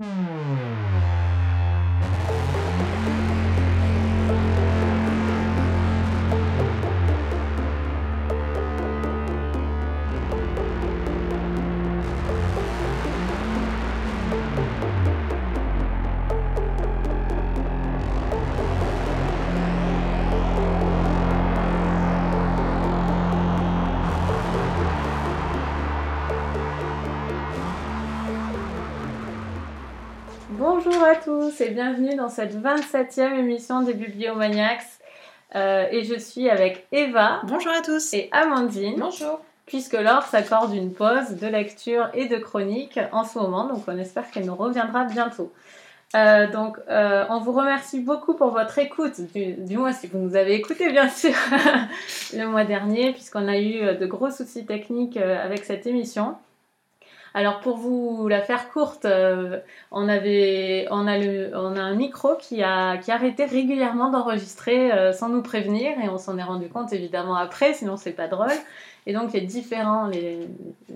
Hmm. Bonjour à tous et bienvenue dans cette 27e émission des Bibliomaniacs. Euh, et je suis avec Eva. Bonjour à tous. Et Amandine. Bonjour. Puisque Laure s'accorde une pause de lecture et de chronique en ce moment, donc on espère qu'elle nous reviendra bientôt. Euh, donc, euh, on vous remercie beaucoup pour votre écoute, du, du, moins si vous nous avez écouté, bien sûr, le mois dernier, puisqu'on a eu de gros soucis techniques avec cette émission. Alors pour vous la faire courte, euh, on, avait, on, a le, on a un micro qui a, qui arrêté régulièrement d'enregistrer euh, sans nous prévenir et on s'en est rendu compte évidemment après, sinon c'est pas drôle. Et donc les différents, les,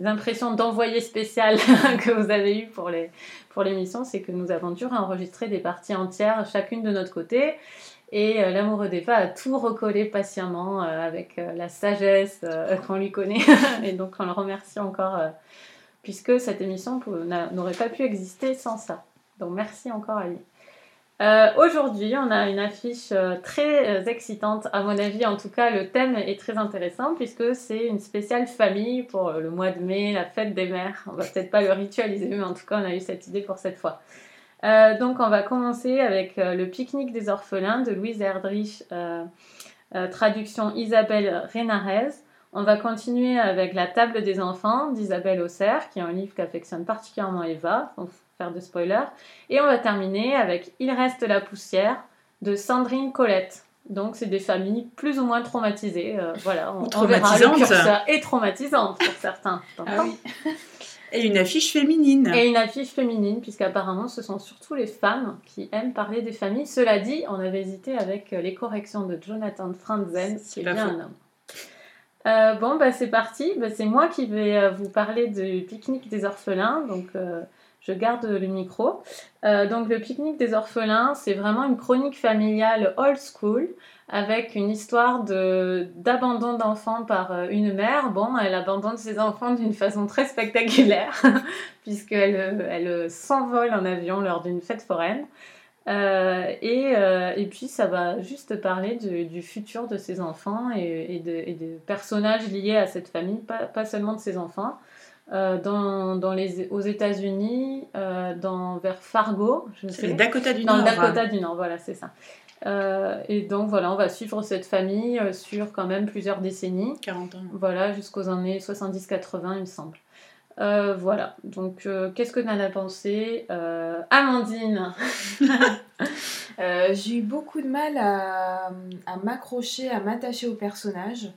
impressions d'envoyé spécial que vous avez eues pour les pour l'émission, c'est que nous avons dû enregistrer des parties entières chacune de notre côté. Et euh, l'amoureux d'Eva a tout recollé patiemment avec la sagesse qu'on lui connaît. et donc on le remercie encore puisque cette émission n'aurait pas pu exister sans ça. Donc merci encore à lui. Euh, aujourd'hui, on a une affiche euh, très euh, excitante, à mon avis. En tout cas, le thème est très intéressant puisque c'est une spéciale famille pour le mois de mai, la fête des mères. On va peut-être pas le ritualiser, mais en tout cas, on a eu cette idée pour cette fois. donc, on va commencer avec le pique-nique des orphelins de Louise Erdrich, traduction Isabelle Renarez. On va continuer avec La table des enfants d'Isabelle Auxerre, qui est un livre qu'affectionne particulièrement Eva, sans faire de spoiler. Et on va terminer avec Il reste la poussière de Sandrine Colette. Donc c'est des familles plus ou moins traumatisées. Euh, voilà, on, on verra le curseur est traumatisante pour certains. Ah oui. Et une affiche féminine. Et une affiche féminine, puisqu'apparemment ce sont surtout les femmes qui aiment parler des familles. Cela dit, on avait hésité avec les corrections de Jonathan Franzen, qui est bien un homme. Euh, bon, bah, c'est parti. Bah, c'est moi qui vais euh, vous parler du pique-nique des orphelins. Donc, euh, je garde le micro. donc, le pique-nique des orphelins, c'est vraiment une chronique familiale old school avec une histoire d'abandon d'enfants par une mère. Bon, elle abandonne ses enfants d'une façon très spectaculaire puisqu'elle elle, s'envole en avion lors d'une fête foraine. Euh, et, euh, et, puis ça va juste parler du futur de ses enfants et, de, personnages liés à cette famille, pas, pas seulement de ses enfants. Euh, dans, dans, les, aux États-Unis, dans vers Fargo, je sais. le Dakota du Nord. Dans le Dakota du Nord, voilà, c'est ça. et donc voilà, on va suivre cette famille sur quand même plusieurs décennies. 40 ans. Voilà, jusqu'aux années 70-80, il me semble. Euh, voilà, donc euh, qu'est-ce que tu en as pensé euh, Amandine J'ai eu beaucoup de mal à, m'accrocher, à m'attacher au personnage.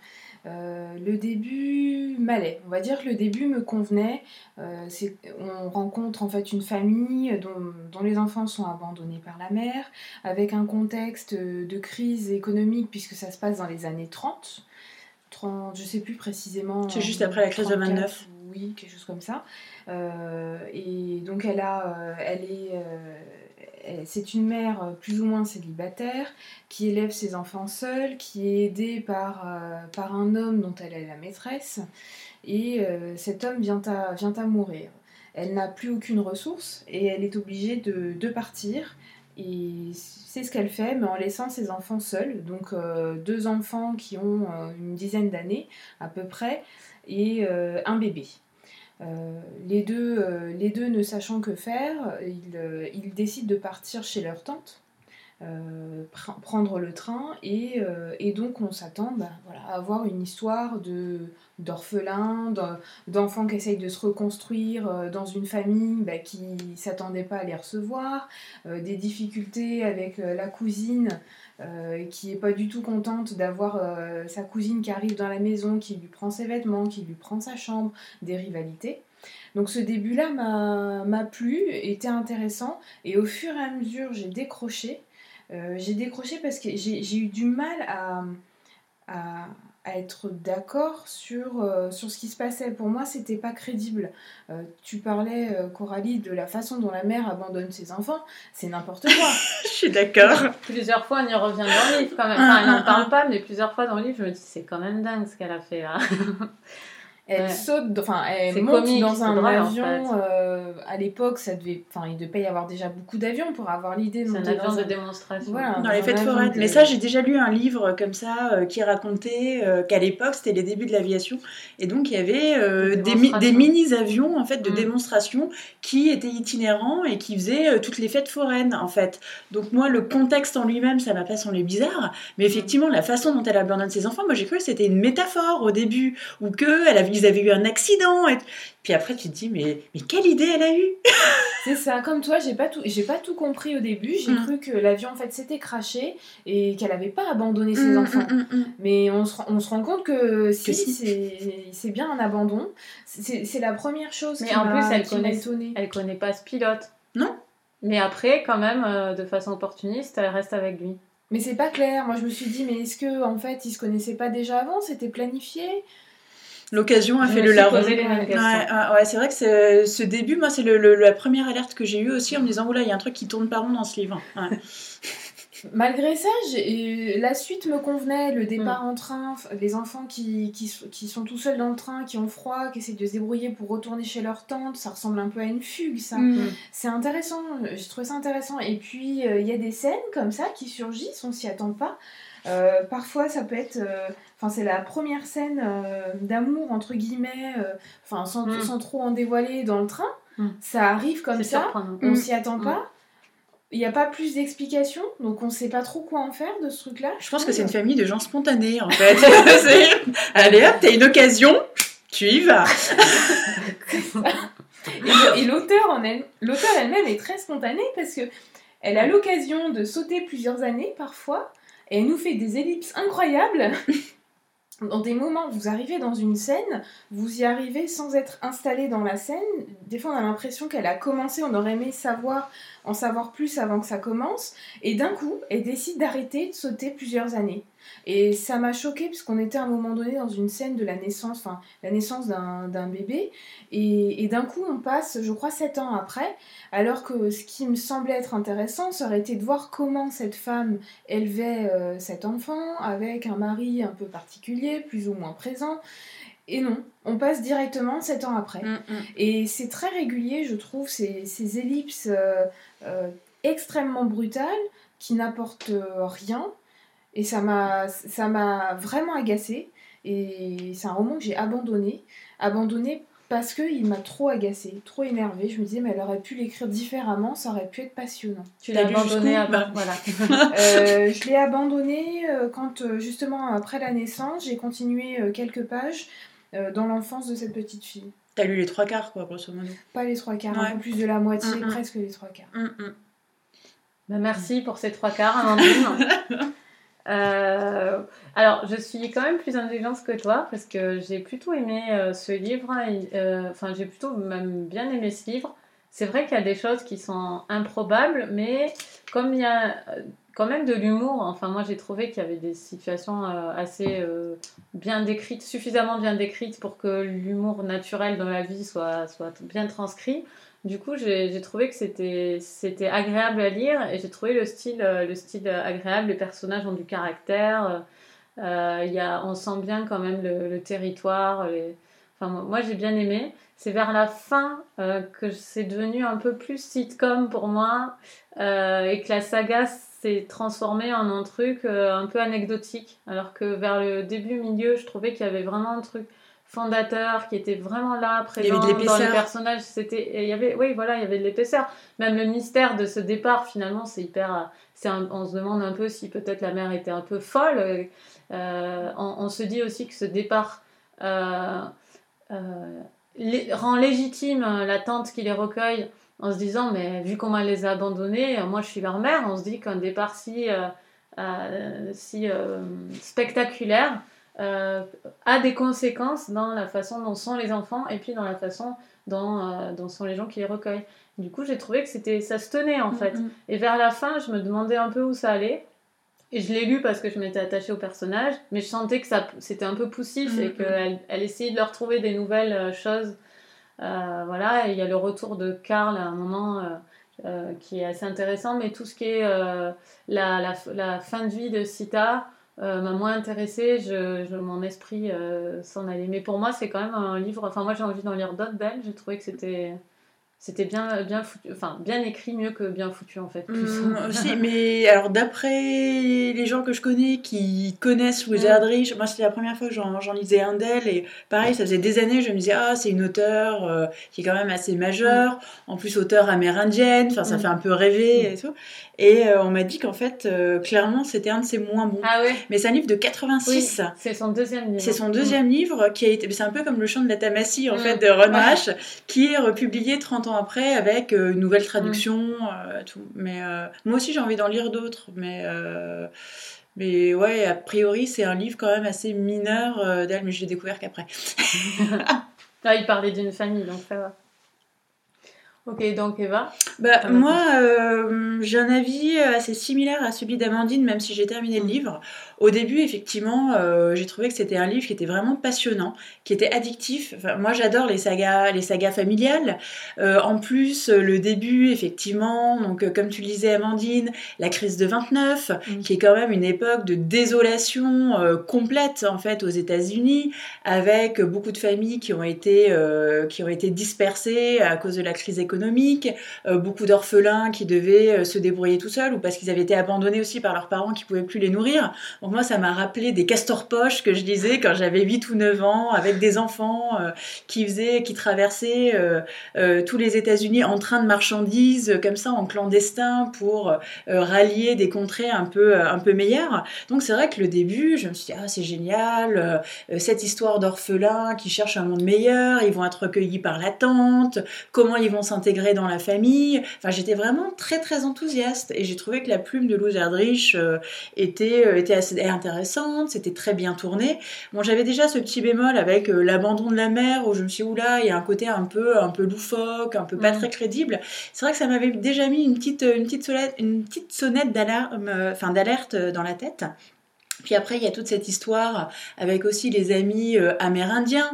le début m'allait. On va dire que le début me convenait. on rencontre en fait une famille dont, les enfants sont abandonnés par la mère, avec un contexte de crise économique puisque ça se passe dans les années 30. 30 je sais plus précisément. C'est juste après la crise de 29 oui, quelque chose comme ça. Euh, et donc elle a, euh, elle est, euh, c'est une mère plus ou moins célibataire qui élève ses enfants seule, qui est aidée par, par un homme dont elle est la maîtresse. Et cet homme vient à, vient à mourir. Elle n'a plus aucune ressource et elle est obligée de, de partir. Et c'est ce qu'elle fait, mais en laissant ses enfants seuls. Donc deux enfants qui ont une dizaine d'années à peu près et euh, un bébé. Euh, les, deux, euh, les deux ne sachant que faire, ils, ils décident de partir chez leur tante. prendre le train et, et donc on s'attend bah, voilà, à avoir une histoire de d'orphelins, d'enfants qui essayent de se reconstruire dans une famille bah, qui ne s'attendait pas à les recevoir, des difficultés avec la cousine euh, qui est pas du tout contente d'avoir euh, sa cousine qui arrive dans la maison, qui lui prend ses vêtements, qui lui prend sa chambre, des rivalités. Donc ce début-là m'a plu, était intéressant, et au fur et à mesure j'ai décroché. Euh, j'ai décroché parce que j'ai eu du mal à, à être d'accord sur, euh, sur ce qui se passait. Pour moi, c'était pas crédible. Euh, tu parlais, euh, Coralie, de la façon dont la mère abandonne ses enfants. C'est n'importe quoi. Je suis d'accord. Plusieurs fois, on y revient dans le livre quand même. Enfin, elle n'en parle pas, mais plusieurs fois dans le livre, je me dis, c'est quand même dingue ce qu'elle a fait là. Elle Ouais. saute, enfin, elle monte comique, dans un drôle, en avion. fait. euh, à l'époque, ça devait, enfin, il devait y avoir déjà beaucoup d'avions pour avoir l'idée C'est un avion dans de un- démonstration. Voilà. Dans dans les fêtes avion foraines. de- Mais ça, j'ai déjà lu un livre comme ça euh, qui racontait euh, qu'à l'époque, c'était les débuts de l'aviation. Et donc, il y avait euh, Des des, mi- des démonstrations. mini-avions en fait, de Mm. démonstration qui étaient itinérants et qui faisaient euh, toutes les fêtes foraines, en fait. Donc, moi, le contexte en lui-même, ça m'a pas semblé bizarre. Mais effectivement, la façon dont elle abandonne ses enfants, moi, j'ai cru que c'était une métaphore au début. Ou qu'ils avaient eu un accident. Et... Puis après, tu te dis, mais, mais quelle idée elle a eue C'est ça, comme toi, j'ai pas tout, j'ai pas tout compris au début. J'ai Mm. cru que l'avion en fait s'était craché et qu'elle avait pas abandonné ses Mm, enfants. mm, mm. Mais on se, rend- on se rend compte que si, c'est c'est bien un abandon. C'est la première chose Mais qui en m'a plus, elle qui m'a connaît- étonnée. Elle connaît pas ce pilote. Non. Mais après, quand même, euh, de façon opportuniste, elle reste avec lui. Mais c'est pas clair. Moi, je me suis dit, mais est-ce que en fait, ils se connaissaient pas déjà avant? C'était planifié? L'occasion a Je fait le larron. mêmes Ouais, c'est vrai que ce début, moi, c'est le- le- la première alerte que j'ai eue aussi en me disant, oula, il y a un truc qui tourne pas rond dans ce livre. Ouais. Malgré ça, j'ai- la suite me convenait. Le Mm. départ en train, les enfants qui, qui, sont tout seuls dans le train, qui ont froid, qui essaient de se débrouiller pour retourner chez leur tante, ça ressemble un peu à une fugue, ça. Mm. C'est intéressant, j'ai trouvé ça intéressant. Et puis, euh, il y a des scènes comme ça qui surgissent, on s'y attend pas. Euh, parfois, ça peut être. euh, Enfin, c'est la première scène euh, d'amour, entre guillemets, euh, enfin, sans, Mm. sans trop en dévoiler dans le train. Mm. Ça arrive comme ça, surprenant. on Mm. s'y attend Mm. pas. Il n'y a pas plus d'explications, donc on sait pas trop quoi en faire de ce truc-là. Je pense que c'est une famille de gens spontanés, en fait. Allez hop, t'as une occasion, tu y vas. Et l'auteur en elle, elle-même est très spontanée parce que elle a l'occasion de sauter plusieurs années parfois et elle nous fait des ellipses incroyables. Dans des moments, vous arrivez dans une scène, vous y arrivez sans être installé dans la scène. Des fois, on a l'impression qu'elle a commencé, on aurait aimé savoir, en savoir plus avant que ça commence. Et d'un coup, elle décide d'arrêter de sauter plusieurs années. Et ça m'a choqué parce qu'on était à un moment donné dans une scène de la naissance, enfin la naissance d'un bébé. Et, et d'un coup, on passe, je crois, sept ans après, alors que ce qui me semblait être intéressant, ça aurait été de voir comment cette femme élevait euh, cet enfant avec un mari un peu particulier, plus ou moins présent. Et non, on passe directement sept ans après. Mm, Et c'est très régulier, je trouve, ces, ces ellipses euh, euh, extrêmement brutales qui n'apportent euh, rien. Et ça m'a ça m'a vraiment agacée. Et c'est un roman que j'ai abandonné. Abandonné parce qu'il m'a trop agacée, trop énervée. Je me disais, mais elle aurait pu l'écrire différemment, ça aurait pu être passionnant. Tu l'as abandonné à jusqu'où part. Voilà. Euh, je l'ai abandonné quand, justement, après la naissance, j'ai continué quelques pages euh, dans l'enfance de cette petite fille. T'as lu les trois quarts, quoi, grosso modo. Pas les trois quarts, un peu plus de la moitié, Mm, mm. presque les trois quarts. Mm, mm. Bah, merci pour ces trois quarts, Amandine. Euh, alors, je suis quand même plus indulgente que toi parce que j'ai plutôt aimé euh, ce livre. euh, Enfin, j'ai plutôt même bien aimé ce livre. C'est vrai qu'il y a des choses qui sont improbables, mais comme il y a quand même de l'humour, enfin, moi j'ai trouvé qu'il y avait des situations euh, assez euh, bien décrites, suffisamment bien décrites pour que l'humour naturel dans la vie soit, bien transcrit. Du coup, j'ai trouvé que c'était agréable à lire et j'ai trouvé le style, euh, agréable. Les personnages ont du caractère. euh, y a, on sent bien quand même le, territoire. Enfin, moi, j'ai bien aimé. C'est vers la fin que c'est devenu un peu plus sitcom pour moi et que la saga s'est transformée en un truc euh, un peu anecdotique. Alors que vers le début, milieu, je trouvais qu'il y avait vraiment un truc fondateur qui était vraiment là, présent dans les personnages. C'était, il y avait, oui, voilà, il y avait de l'épaisseur. Même le mystère de ce départ, finalement, c'est hyper. C'est un- on se demande un peu si peut-être la mère était un peu folle. Euh, on, on se dit aussi que ce départ euh, euh, rend légitime la tante qui les recueille en se disant mais vu comment elle les a abandonnés, euh, moi je suis leur mère, on se dit qu'un départ si, euh, euh, si spectaculaire a des conséquences dans la façon dont sont les enfants et puis dans la façon dont, dont sont les gens qui les recueillent. Du coup j'ai trouvé que c'était ça se tenait en fait. Mm, mm. Et vers la fin, je me demandais un peu où ça allait. et je l'ai lu parce que je m'étais attachée au personnage, mais je sentais que ça, c'était un peu poussif et Mhm. qu'elle elle essayait de leur trouver des nouvelles choses. Euh, voilà, il y a le retour de Karl à un moment euh, euh, qui est assez intéressant, mais tout ce qui est la, fin de vie de Sita m'a moins intéressée, je, mon esprit s'en allait. Mais pour moi, c'est quand même un livre, enfin moi j'ai envie d'en lire d'autres belles, j'ai trouvé que c'était... C'était bien, bien foutu, enfin bien écrit, mieux que bien foutu en fait. plus. Aussi, mais alors d'après les gens que je connais qui connaissent Louise Mm. Moi c'était la première fois que j'en lisais un d'elle et pareil, ça faisait des années, je me disais ah c'est une auteure euh, qui est quand même assez majeure, en plus auteure amérindienne, enfin ça fait un peu rêver et tout. Et euh, on m'a dit qu'en fait euh, clairement c'était un de ses moins bons. Ah ouais, Mais c'est un livre de oui, 86. c'est son deuxième livre. C'est son deuxième livre qui a été. C'est un peu comme Le chant de la Tamassie en Mm. fait de Ron Ouais. Qui est republié 30 ans après avec euh, une nouvelle traduction. Mm. euh, tout. Mais moi aussi j'ai envie d'en lire d'autres. Mais, mais ouais, a priori c'est un livre quand même assez mineur euh, d'elle, mais je l'ai découvert qu'après. Là, il parlait d'une famille, donc ça va. Ok, donc Eva. Bah, Ah, moi, euh, j'ai un avis assez similaire à celui d'Amandine, même si j'ai terminé le Mm. livre. Au début, effectivement, euh, j'ai trouvé que c'était un livre qui était vraiment passionnant, qui était addictif. Enfin, moi, j'adore les sagas, les sagas familiales. Euh, en plus, le début, effectivement, donc comme tu le disais, Amandine, la crise de 29, Mm. qui est quand même une époque de désolation complète en fait aux États-Unis, avec beaucoup de familles qui ont été qui ont été dispersées à cause de la crise économique, euh, beaucoup d'orphelins qui devaient euh, se débrouiller tout seuls ou parce qu'ils avaient été abandonnés aussi par leurs parents qui pouvaient plus les nourrir. Donc moi ça m'a rappelé des castors poches que je lisais quand j'avais 8 ou 9 ans avec des enfants euh, qui faisaient qui traversaient tous les États-Unis en train de marchandises comme ça en clandestin pour rallier des contrées un peu un peu meilleures. Donc c'est vrai que le début, je me suis dit ah c'est génial cette histoire d'orphelins qui cherchent un monde meilleur, ils vont être recueillis par la tante, comment ils vont s'intégrer dans la famille. Enfin, j'étais vraiment très très enthousiaste et j'ai trouvé que la plume de Luz Erdrich euh, était euh, était assez intéressante, c'était très bien tourné. Bon, j'avais déjà ce petit bémol avec euh, l'abandon de la mère où je me suis dit, oula, il y a un côté un peu un peu loufoque, un peu pas Mhm. très crédible. C'est vrai que ça m'avait déjà mis une petite une petite sonnette une petite sonnette d'alarme enfin d'alerte dans la tête. Puis après, il y a toute cette histoire avec aussi les amis euh, amérindiens.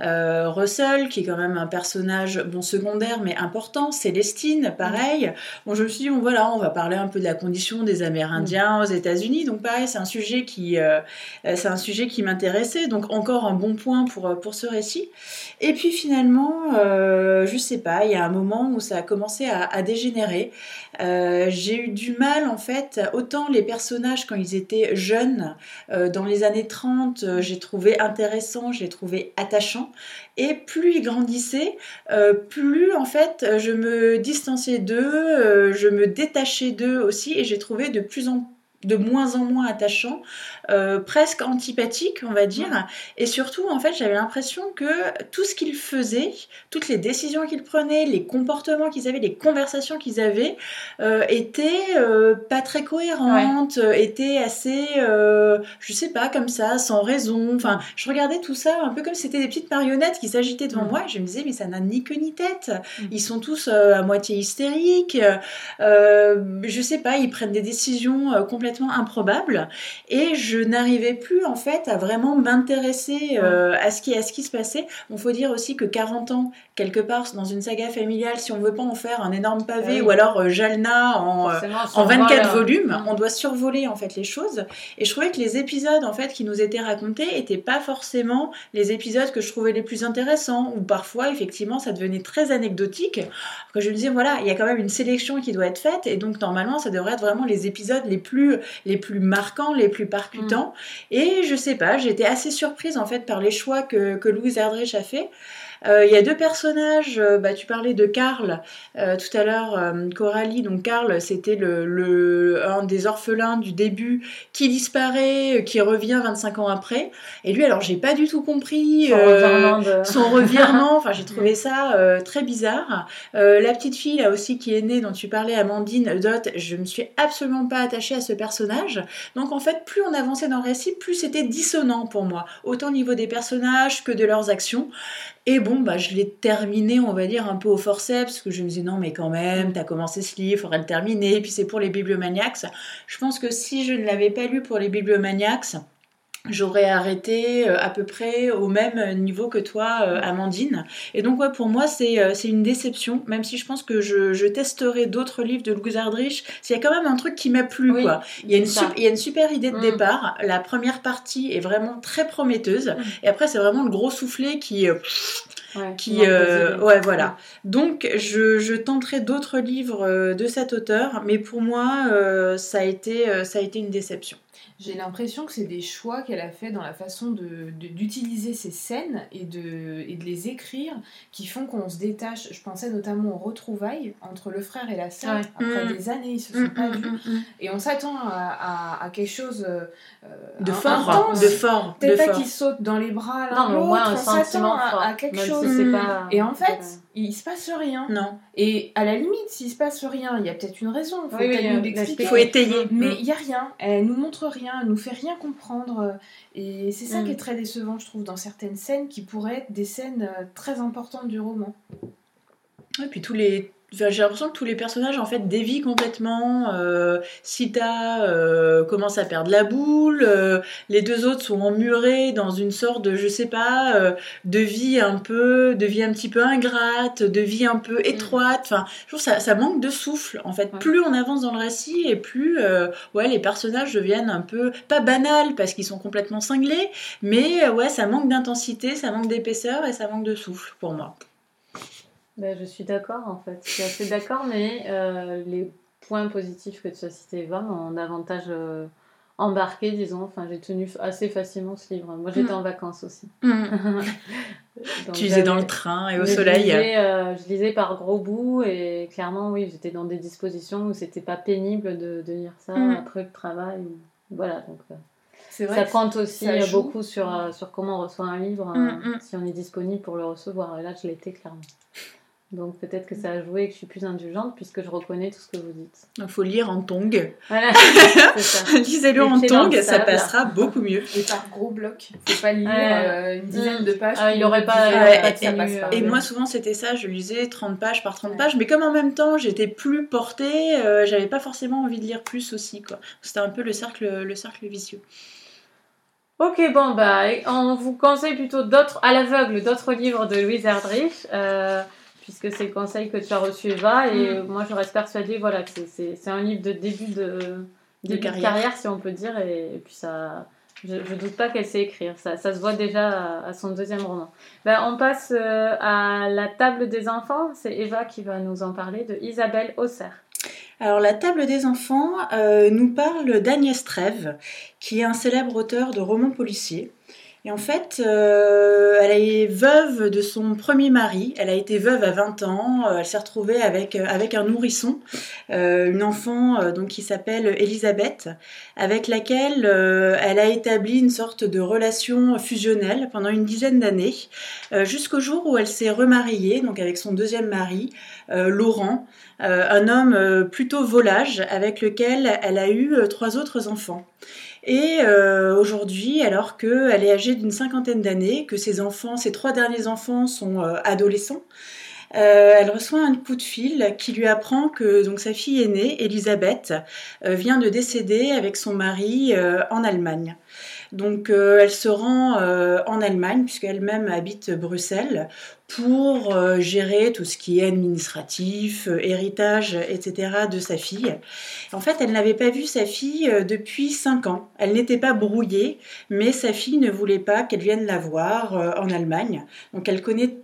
Euh, Russell, qui est quand même un personnage bon secondaire mais important. Célestine, pareil. Bon, je me suis dit, bon voilà, on va parler un peu de la condition des Amérindiens aux États-Unis. Donc pareil, c'est un sujet qui, euh, qui m'intéressait. Donc encore un bon point pour pour ce récit. Et puis finalement, je sais pas, il y a un moment où ça a commencé à, dégénérer. J'ai eu du mal en fait, autant les personnages quand ils étaient jeunes, euh, dans les années 30, euh, j'ai trouvé intéressant, j'ai trouvé attachant. Et plus ils grandissaient, euh, plus en fait je me distanciais d'eux, je me détachais d'eux aussi, et j'ai trouvé de plus en de moins en moins attachant, euh, presque antipathique, on va dire. Et surtout, en fait, j'avais l'impression que tout ce qu'ils faisaient, toutes les décisions qu'ils prenaient, les comportements qu'ils avaient, les conversations qu'ils avaient, euh, étaient euh, pas très cohérentes, étaient assez, je sais pas, comme ça, sans raison. Enfin, je regardais tout ça un peu comme si c'était des petites marionnettes qui s'agitaient devant Mm. moi. Et je me disais, mais ça n'a ni queue ni tête. Mm. Ils sont tous à moitié hystériques. Je sais pas, ils prennent des décisions complètement improbables. Et je n'arrivais plus, en fait, à vraiment m'intéresser euh, à, ce qui, à ce qui se passait. Il faut dire aussi que 40 ans, quelque part, dans une saga familiale, si on veut pas en faire un énorme pavé, Ah oui. ou alors euh, Jalna en, euh, Forcément, en 24 survol, euh, volumes, mm. on doit survoler en fait les choses. Et je trouvais que les épisodes en fait qui nous étaient racontés étaient pas forcément les épisodes que je trouvais les plus intéressants. Ou parfois effectivement ça devenait très anecdotique. Que je me disais voilà il y a quand même une sélection qui doit être faite et donc normalement ça devrait être vraiment les épisodes les plus les plus marquants, les plus percutants. Et je sais pas, j'étais assez surprise en fait par les choix que que Louise Erdrich a fait. Euh, Il y a deux personnages, euh, bah, tu parlais de Karl euh, tout à l'heure, Coralie. Donc Karl, c'était le, le, un des orphelins du début qui disparaît, qui revient 25 ans après. Et lui, alors j'ai pas du tout compris Son revirement de- son revirement. Enfin, j'ai trouvé ça très bizarre. La petite fille là aussi qui est née, dont tu parlais, Amandine Dot, je me suis absolument pas attachée à ce personnage. Donc en fait, plus on avançait dans le récit, plus c'était dissonant pour moi, autant au niveau des personnages que de leurs actions. Et bon, bon, bah, je l'ai terminé, on va dire, un peu au forceps, parce que je me disais, non, mais quand même, t'as commencé ce livre, faudrait le terminer, et puis c'est pour les bibliomaniacs. Je pense que si je ne l'avais pas lu pour les bibliomaniacs, j'aurais arrêté euh, à peu près au même niveau que toi, euh, Amandine. Et donc, ouais, pour moi, c'est euh, c'est une déception, même si je pense que je, je testerai d'autres livres de Louis Ardrich. Il y a quand même un truc qui m'a plu, Oui, quoi. Il y, a une c'est ça. sup- il y a une super idée de Mm. départ. La première partie est vraiment très prometteuse. Mm. Et après, c'est vraiment le gros soufflet qui... Ouais, qui euh, ouais voilà. Donc je, je tenterai d'autres livres euh, de cet auteur mais pour moi euh, ça a été euh, ça a été une déception J'ai l'impression que c'est des choix qu'elle a fait dans la façon de- de- d'utiliser ces scènes et de, et de les écrire qui font qu'on se détache. Je pensais notamment aux retrouvailles entre le frère et la sœur. Ouais. Après Mm. des années, ils se sont pas vus. Et on s'attend à, à- à quelque chose euh, de un- fort intense. de fort de Peut-être pas fort qu'ils sautent dans les bras Non, l'un mais au moins l'autre, un on s'attend à, quelque même chose. Si c'est Mm. pas, Et en fait, euh, il se passe rien. non Et à la limite, s'il se passe rien, il y a peut-être une raison. Il faut Oui, oui, peut-être nous l'expliquer. il faut étayer Mais Mm. il n'y a rien, elle nous montre rien, elle nous fait rien comprendre. Et c'est ça Mm. qui est très décevant, je trouve, dans certaines scènes qui pourraient être des scènes euh, très importantes du roman. Et puis tous les j'ai l'impression que tous les personnages en fait dévient complètement. Euh, Sita euh, commence à perdre la boule. euh, les deux autres sont emmurés dans une sorte de, je sais pas, euh, de vie un peu, de vie un petit peu ingrate, de vie un peu étroite. Enfin, je trouve ça, ça manque de souffle. En fait, Ouais. plus on avance dans le récit et plus, euh, ouais, les personnages deviennent un peu pas banals parce qu'ils sont complètement cinglés, mais ouais, ça manque d'intensité, ça manque d'épaisseur et ça manque de souffle pour moi. Ben, je suis d'accord en fait. Je suis assez d'accord, mais euh, les points positifs que tu as cités, Eva, m'ont davantage euh, embarqué, disons. Enfin, j'ai tenu assez facilement ce livre. Moi, j'étais Mm. en vacances aussi. Donc, Tu lisais dans le train et au mais Je soleil. lisais, euh, je lisais par gros bouts et clairement, oui, j'étais dans des dispositions où c'était pas pénible de, de lire ça Mm. après le travail. Voilà, donc ça compte aussi ça beaucoup sur, sur comment on reçoit un livre, Mm, mm. si on est disponible pour le recevoir. Et là, je l'étais clairement. Donc peut-être que ça a joué et que je suis plus indulgente puisque je reconnais tout ce que vous dites. Il faut lire en tongue. Voilà. Lisez-le en tongue, ça sable. passera beaucoup mieux. Et par gros blocs, faut pas lire Ouais. euh, une dizaine de pages. Ah, il aurait pas- passe Et ouais. moi, souvent, c'était ça. Je lisais 30 pages par 30 Ouais. pages. Mais comme en même temps, j'étais plus portée, euh, j'avais pas forcément envie de lire plus aussi. quoi. C'était un peu le cercle, le cercle vicieux. Ok, bon, bah, on vous conseille plutôt d'autres, à l'aveugle, d'autres livres de Louise Erdrich, euh, puisque c'est le conseil que tu as reçu, Eva, et Mm. moi je reste persuadée voilà, que c'est- un livre de début de, début de carrière. carrière. si on peut dire, et, et puis ça. Je, je doute pas qu'elle sait écrire, ça, ça se voit déjà à, à son deuxième roman. Ben, on passe euh, à La table des enfants, c'est Eva qui va nous en parler, de Isabelle Auxerre. Alors, La table des enfants euh, nous parle d'Agnès Trèves, qui est un célèbre auteur de romans policiers. Et en fait, euh, elle est veuve de son premier mari. Elle a été veuve à 20 ans. Euh, Elle s'est retrouvée avec, euh, avec un nourrisson, une enfant donc, qui s'appelle Elisabeth, avec laquelle elle a établi une sorte de relation fusionnelle pendant une dizaine d'années, jusqu'au jour où elle s'est remariée, donc avec son deuxième mari, Laurent, un homme plutôt volage avec lequel elle a eu trois autres enfants. Et euh, aujourd'hui, alors qu'elle est âgée d'une cinquantaine d'années, que ses enfants, ses trois derniers enfants sont euh, adolescents, euh, elle reçoit un coup de fil qui lui apprend que donc sa fille aînée, Elisabeth, vient de décéder avec son mari en Allemagne. Donc euh, elle se rend euh, en Allemagne puisqu'elle-même habite Bruxelles pour euh, gérer tout ce qui est administratif, héritage, etc. de sa fille. En fait, elle n'avait pas vu sa fille depuis 5 ans. Elle n'était pas brouillée, mais sa fille ne voulait pas qu'elle vienne la voir en Allemagne. Donc elle connaît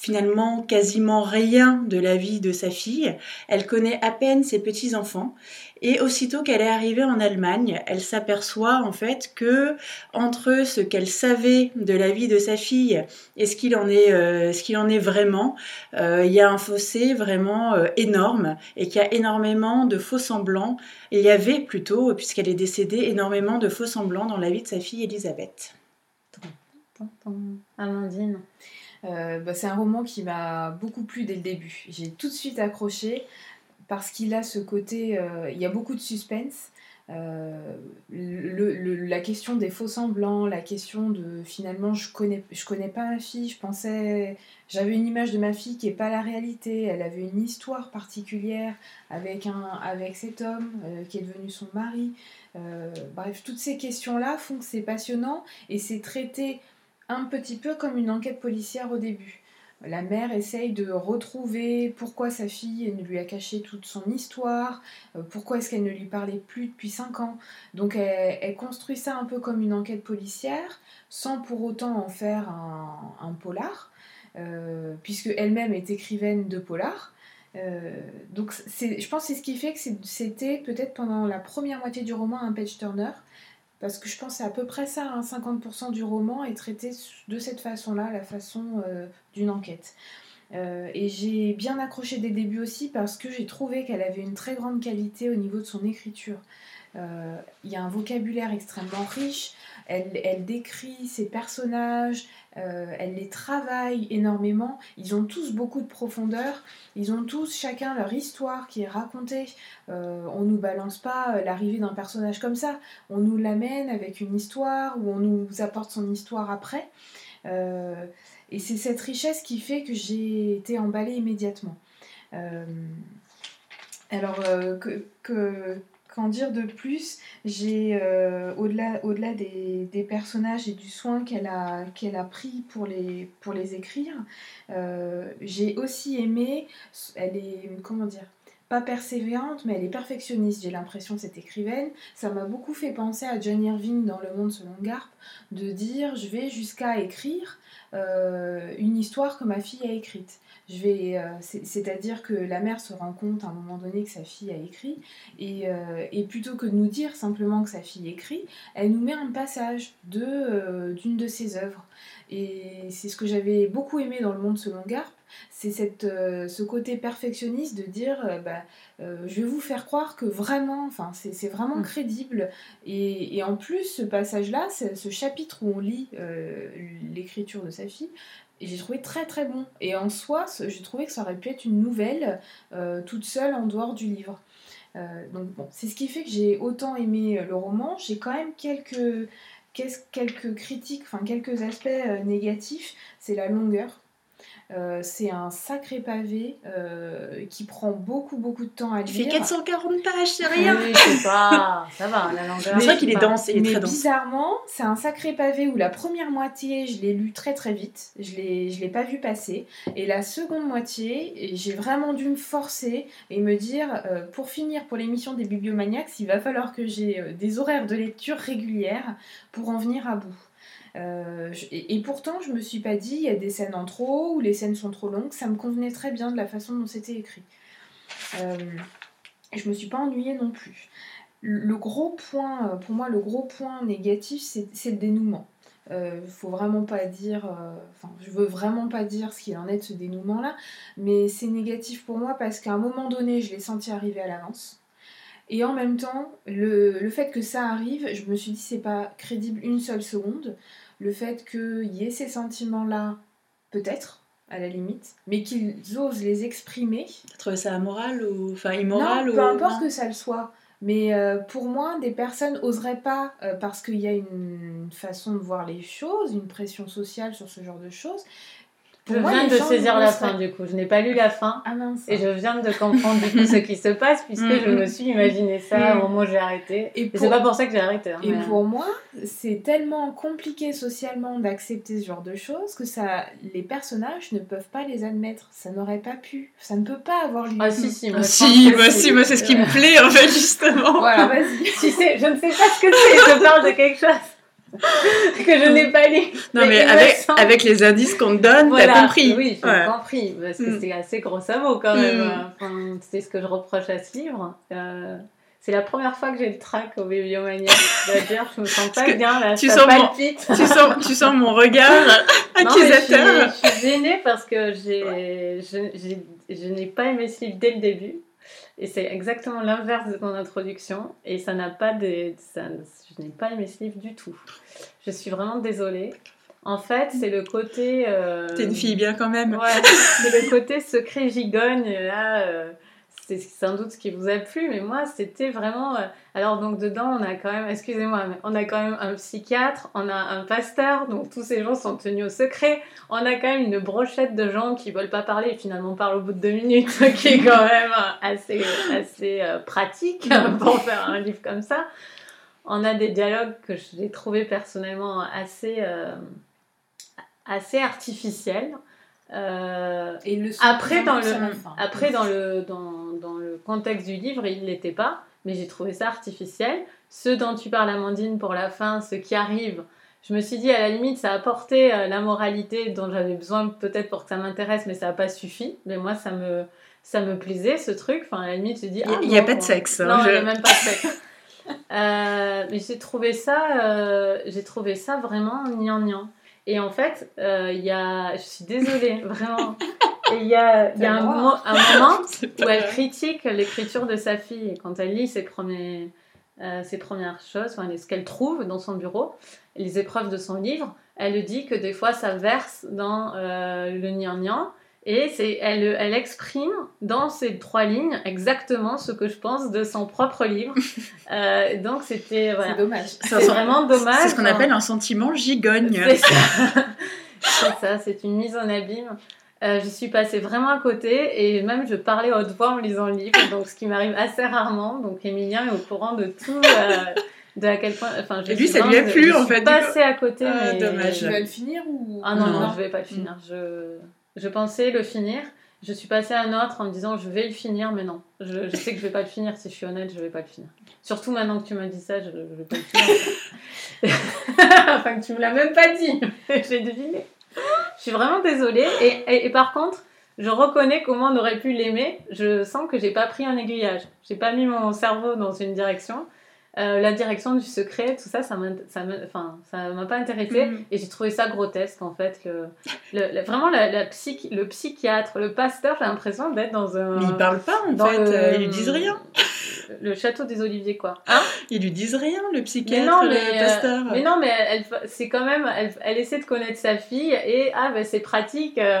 finalement quasiment rien de la vie de sa fille. Elle connaît à peine ses petits-enfants. Et aussitôt qu'elle est arrivée en Allemagne, elle s'aperçoit en fait que entre ce qu'elle savait de la vie de sa fille et ce qu'il en est, euh, ce qu'il en est vraiment, euh, il y a un fossé vraiment euh, énorme et qu'il y a énormément de faux semblants. Il y avait plutôt, puisqu'elle est décédée, énormément de faux semblants dans la vie de sa fille Elisabeth. Amandine. Bah, c'est un roman qui m'a beaucoup plu dès le début. J'ai tout de suite accroché parce qu'il a ce côté, euh, il y a beaucoup de suspense. euh, la question des faux semblants, la question de finalement je connais, connais pas ma fille, je pensais, j'avais une image de ma fille qui n'est pas la réalité, elle avait une histoire particulière avec, un, avec cet homme euh, qui est devenu son mari. Bref, toutes ces questions-là font que c'est passionnant et c'est traité un petit peu comme une enquête policière au début. La mère essaye de retrouver pourquoi sa fille ne lui a caché toute son histoire, euh, pourquoi est-ce qu'elle ne lui parlait plus depuis 5 ans. Donc elle, construit ça un peu comme une enquête policière, sans pour autant en faire un, polar, euh, puisque elle-même est écrivaine de polar. Euh, donc je pense que c'est ce qui fait que c'était peut-être pendant la première moitié du roman un page turner parce que je pense à peu près ça, 50% hein, du roman est traité de cette façon-là, la façon euh, d'une enquête. Euh, et j'ai bien accroché dès le début aussi parce que j'ai trouvé qu'elle avait une très grande qualité au niveau de son écriture. Euh, il y a un vocabulaire extrêmement riche, elle, décrit ses personnages, euh, elle les travaille énormément, ils ont tous beaucoup de profondeur, ils ont tous chacun leur histoire qui est racontée. Euh, on nous balance pas l'arrivée d'un personnage comme ça, on nous l'amène avec une histoire ou on nous apporte son histoire après. et c'est cette richesse qui fait que j'ai été emballée immédiatement. alors que Qu'en dire de plus J'ai, euh, au-delà, au-delà des, personnages et du soin qu'elle a, qu'elle a pris pour les, pour les écrire, euh, j'ai aussi aimé, elle est, comment dire, pas persévérante, mais elle est perfectionniste, j'ai l'impression, cette écrivaine. Ça m'a beaucoup fait penser à John Irving dans Le Monde selon Garp, de dire je vais jusqu'à écrire euh, une histoire que ma fille a écrite. Je vais, euh, c'est-à-dire que la mère se rend compte à un moment donné que sa fille a écrit, et, euh, plutôt que de nous dire simplement que sa fille écrit, elle nous met un passage d'une de ses œuvres. Et c'est ce que j'avais beaucoup aimé dans Le Monde selon Garp, c'est cette, ce côté perfectionniste de dire bah, je vais vous faire croire que vraiment, enfin c'est, vraiment mmh. crédible. Et, et, en plus, ce passage-là, ce chapitre où on lit l'écriture de sa fille, j'ai trouvé très très bon. Et en soi, j'ai trouvé que ça aurait pu être une nouvelle euh, toute seule en dehors du livre. Euh, donc bon, c'est ce qui fait que j'ai autant aimé le roman. J'ai quand même quelques, quelques critiques, enfin quelques aspects euh, négatifs. C'est la longueur. Euh, c'est un sacré pavé euh, qui prend beaucoup beaucoup de temps à lire. Il fait 440 pages, c'est rien. Oui, c'est pas, ça va, la longueur. C'est vrai qu'il est dense, il est mais très dense. Bizarrement, c'est un sacré pavé où la première moitié, je l'ai lu très très vite, je l'ai, je l'ai pas vu passer, et la seconde moitié, j'ai vraiment dû me forcer et me dire, euh, pour finir pour l'émission des bibliomaniacs, il va falloir que j'ai des horaires de lecture régulières pour en venir à bout. Euh, et, pourtant, je me suis pas dit, il y a des scènes en trop ou les scènes sont trop longues. Ça me convenait très bien de la façon dont c'était écrit. Euh, je me suis pas ennuyée non plus. Le gros point, euh, pour moi, le gros point négatif, c'est le dénouement. Euh, faut vraiment pas dire, enfin, je veux vraiment pas dire ce qu'il en est de ce dénouement-là, mais c'est négatif pour moi parce qu'à un moment donné, je l'ai senti arriver à l'avance. Et en même temps, le, le, fait que ça arrive, je me suis dit c'est pas crédible une seule seconde le fait qu'il y ait ces sentiments-là, peut-être, à la limite, mais qu'ils osent les exprimer. Tu trouves ça amoral ou enfin immoral non, peu importe que ça le soit. Mais euh, pour moi, des personnes n'oseraient pas, euh, parce qu'il y a une façon de voir les choses, une pression sociale sur ce genre de choses, je viens de saisir la fin du coup. Je n'ai pas lu la fin. Ah, et je viens de comprendre du coup ce qui se passe puisque je me suis imaginé ça au moment où j'ai arrêté. Et, c'est pas pour ça que j'ai arrêté. Hein, et pour moi, c'est tellement compliqué socialement d'accepter ce genre de choses que ça, les personnages ne peuvent pas les admettre. Ça n'aurait pas pu. Ça ne peut pas avoir lieu. Ah si si. Moi, si, moi, si, moi c'est ce qui me plaît en fait justement. Voilà, vas-y. sais, je ne sais pas ce que c'est. Je parle de quelque chose. que je n'ai pas lu. Non, mais, avec, avec, les indices qu'on te donne, t'as compris. Oui, j'ai compris. Parce que mm. c'est assez gros à mot quand même. Mm. Enfin, c'est ce que je reproche à ce livre. Euh, c'est la première fois que j'ai le trac au Bibliomania. Je dire, je me sens pas bien là, tu ça sens palpite. Mon, tu, sens, tu sens mon regard accusateur. je, suis, gênée parce que j'ai, je, je n'ai pas aimé ce livre dès le début. Et c'est exactement l'inverse de ton introduction. Et ça n'a pas de. Ça, je n'ai pas aimé ce livre du tout. Je suis vraiment désolée. En fait, c'est le côté. Euh... T'es une fille bien quand même. Ouais, c'est le côté secret gigogne. Là, euh, c'est sans doute ce qui vous a plu, mais moi, c'était vraiment. euh, Alors, donc, dedans, on a quand même, excusez-moi, mais on a quand même un psychiatre, on a un pasteur, donc tous ces gens sont tenus au secret. On a quand même une brochette de gens qui veulent pas parler et finalement parlent au bout de deux minutes, qui est quand même assez, assez euh, pratique pour faire un livre comme ça. On a des dialogues que j'ai trouvé personnellement assez, euh, assez artificiels. Euh, Et le après, dans le, après dans, le, dans, dans le contexte du livre, il ne l'était pas, mais j'ai trouvé ça artificiel. Ce dont tu parles, Amandine, pour la fin, ce qui arrive, je me suis dit, à la limite, ça a apporté euh, la moralité dont j'avais besoin peut-être pour que ça m'intéresse, mais ça n'a pas suffi. Mais moi, ça me, ça me plaisait, ce truc. Enfin, à la limite, je dis, ah, Il n'y a bon, pas de sexe. hein, Non, je- il n'y a même pas de sexe. Euh, mais j'ai trouvé ça, euh, j'ai trouvé ça vraiment gnangnan. Et en fait, euh, il y a, je suis désolée, vraiment. Et il y a, il y a un, Fais-moi. mo- un moment où elle critique l'écriture de sa fille. Et quand elle lit ses, premiers, euh, ses premières choses, enfin, ce qu'elle trouve dans son bureau, les épreuves de son livre, elle dit que des fois ça verse dans euh, le gnangnan. Et elle, elle exprime dans ces trois lignes exactement ce que je pense de son propre livre. Euh, donc c'était voilà. Dommage. C'est vraiment dommage. C'est ce qu'on hein. appelle un sentiment gigogne. C'est ça. c'est ça, c'est une mise en abîme. Euh, je suis passée vraiment à côté et même je parlais haute voix en lisant le livre, donc ce qui m'arrive assez rarement. Donc Emilien est au courant de tout, euh, de à quel point. Enfin, je Et lui, ça lui a plu, en fait. Passée à côté, Ah, mais dommage. Tu vas le finir ou? Ah non, non, Non. je vais pas le finir. Je, je pensais le finir. Je suis passée à un autre en me disant je vais le finir, mais non. Je, je sais que je vais pas le finir. Si je suis honnête, je vais pas le finir. Surtout maintenant que tu m'as dit ça, je, je vais pas le finir. enfin, que tu me l'as même pas dit. J'ai deviné. Je suis vraiment désolée. Et, par contre, je reconnais comment on aurait pu l'aimer. Je sens que j'ai pas pris un aiguillage. J'ai pas mis mon cerveau dans une direction. Euh, la direction du secret, tout ça, ça m'a, ça m'a, enfin, ça m'a pas intéressée. Mhm. Et j'ai trouvé ça grotesque en fait. Le, le- vraiment, la, la psychi- le psychiatre, le pasteur, j'ai l'impression d'être dans un. Mais ils parlent pas en dans fait, le- ils lui disent rien. Le château des Oliviers, quoi. Hein? Ils lui disent rien, le mais psychiatre, non, le mais, euh, pasteur. mais non, mais elle, c'est quand même. Elle, elle essaie de connaître sa fille et ah, ben c'est pratique. euh,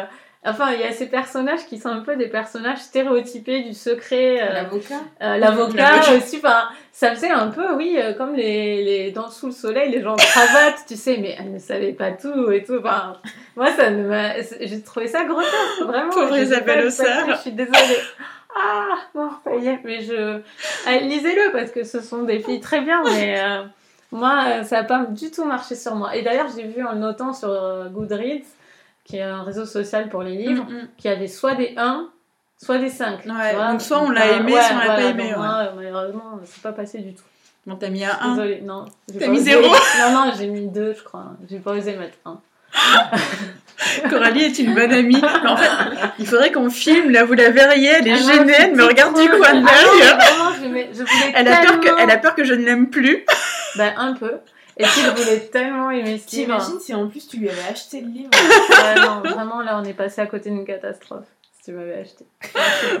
Enfin, il y a ces personnages qui sont un peu des personnages stéréotypés du secret. euh, l'avocat euh, L'avocat L'avocat. aussi, enfin, ça faisait un peu, oui, euh, comme les, les dans Sous le soleil, les gens en cravate, tu sais, mais elle ne savait pas tout et tout. Enfin, moi, ça ne m'a, j'ai trouvé ça grotesque, vraiment. Pauvre Isabelle Ossard. Je suis désolée. Ah, bon, ça y est, mais je, Ah, lisez-le parce que ce sont des filles très bien, mais euh, moi, ça n'a pas du tout marché sur moi. Et d'ailleurs, j'ai vu en le notant sur Goodreads, qui est un réseau social pour les livres, Mm, mm. qu'il y avait soit des 1, soit des 5. Ouais, donc soit on l'a aimé, soit on l'a pas aimé, donc ouais. Euh, malheureusement, c'est pas passé du tout. Bon, t'as mis un 1. Désolée, non. T'as mis osé. zéro Non, non, j'ai mis 2, je crois. J'ai pas osé mettre 1. Coralie est une bonne amie. Mais en fait, il faudrait qu'on filme. Là, vous la verriez, elle est Ah non, gênée, elle me regarde du coin de Ah non, l'œil. mais vraiment, je, mets- je voulais Elle a, peur que, tellement- elle a peur que je ne l'aime plus. Ben, un peu. Et puis, je voulais tellement aimer ce livre. T'imagines si en plus tu lui avais acheté le livre Ouais, non, vraiment, là, on est passé à côté d'une catastrophe. Si tu m'avais acheté.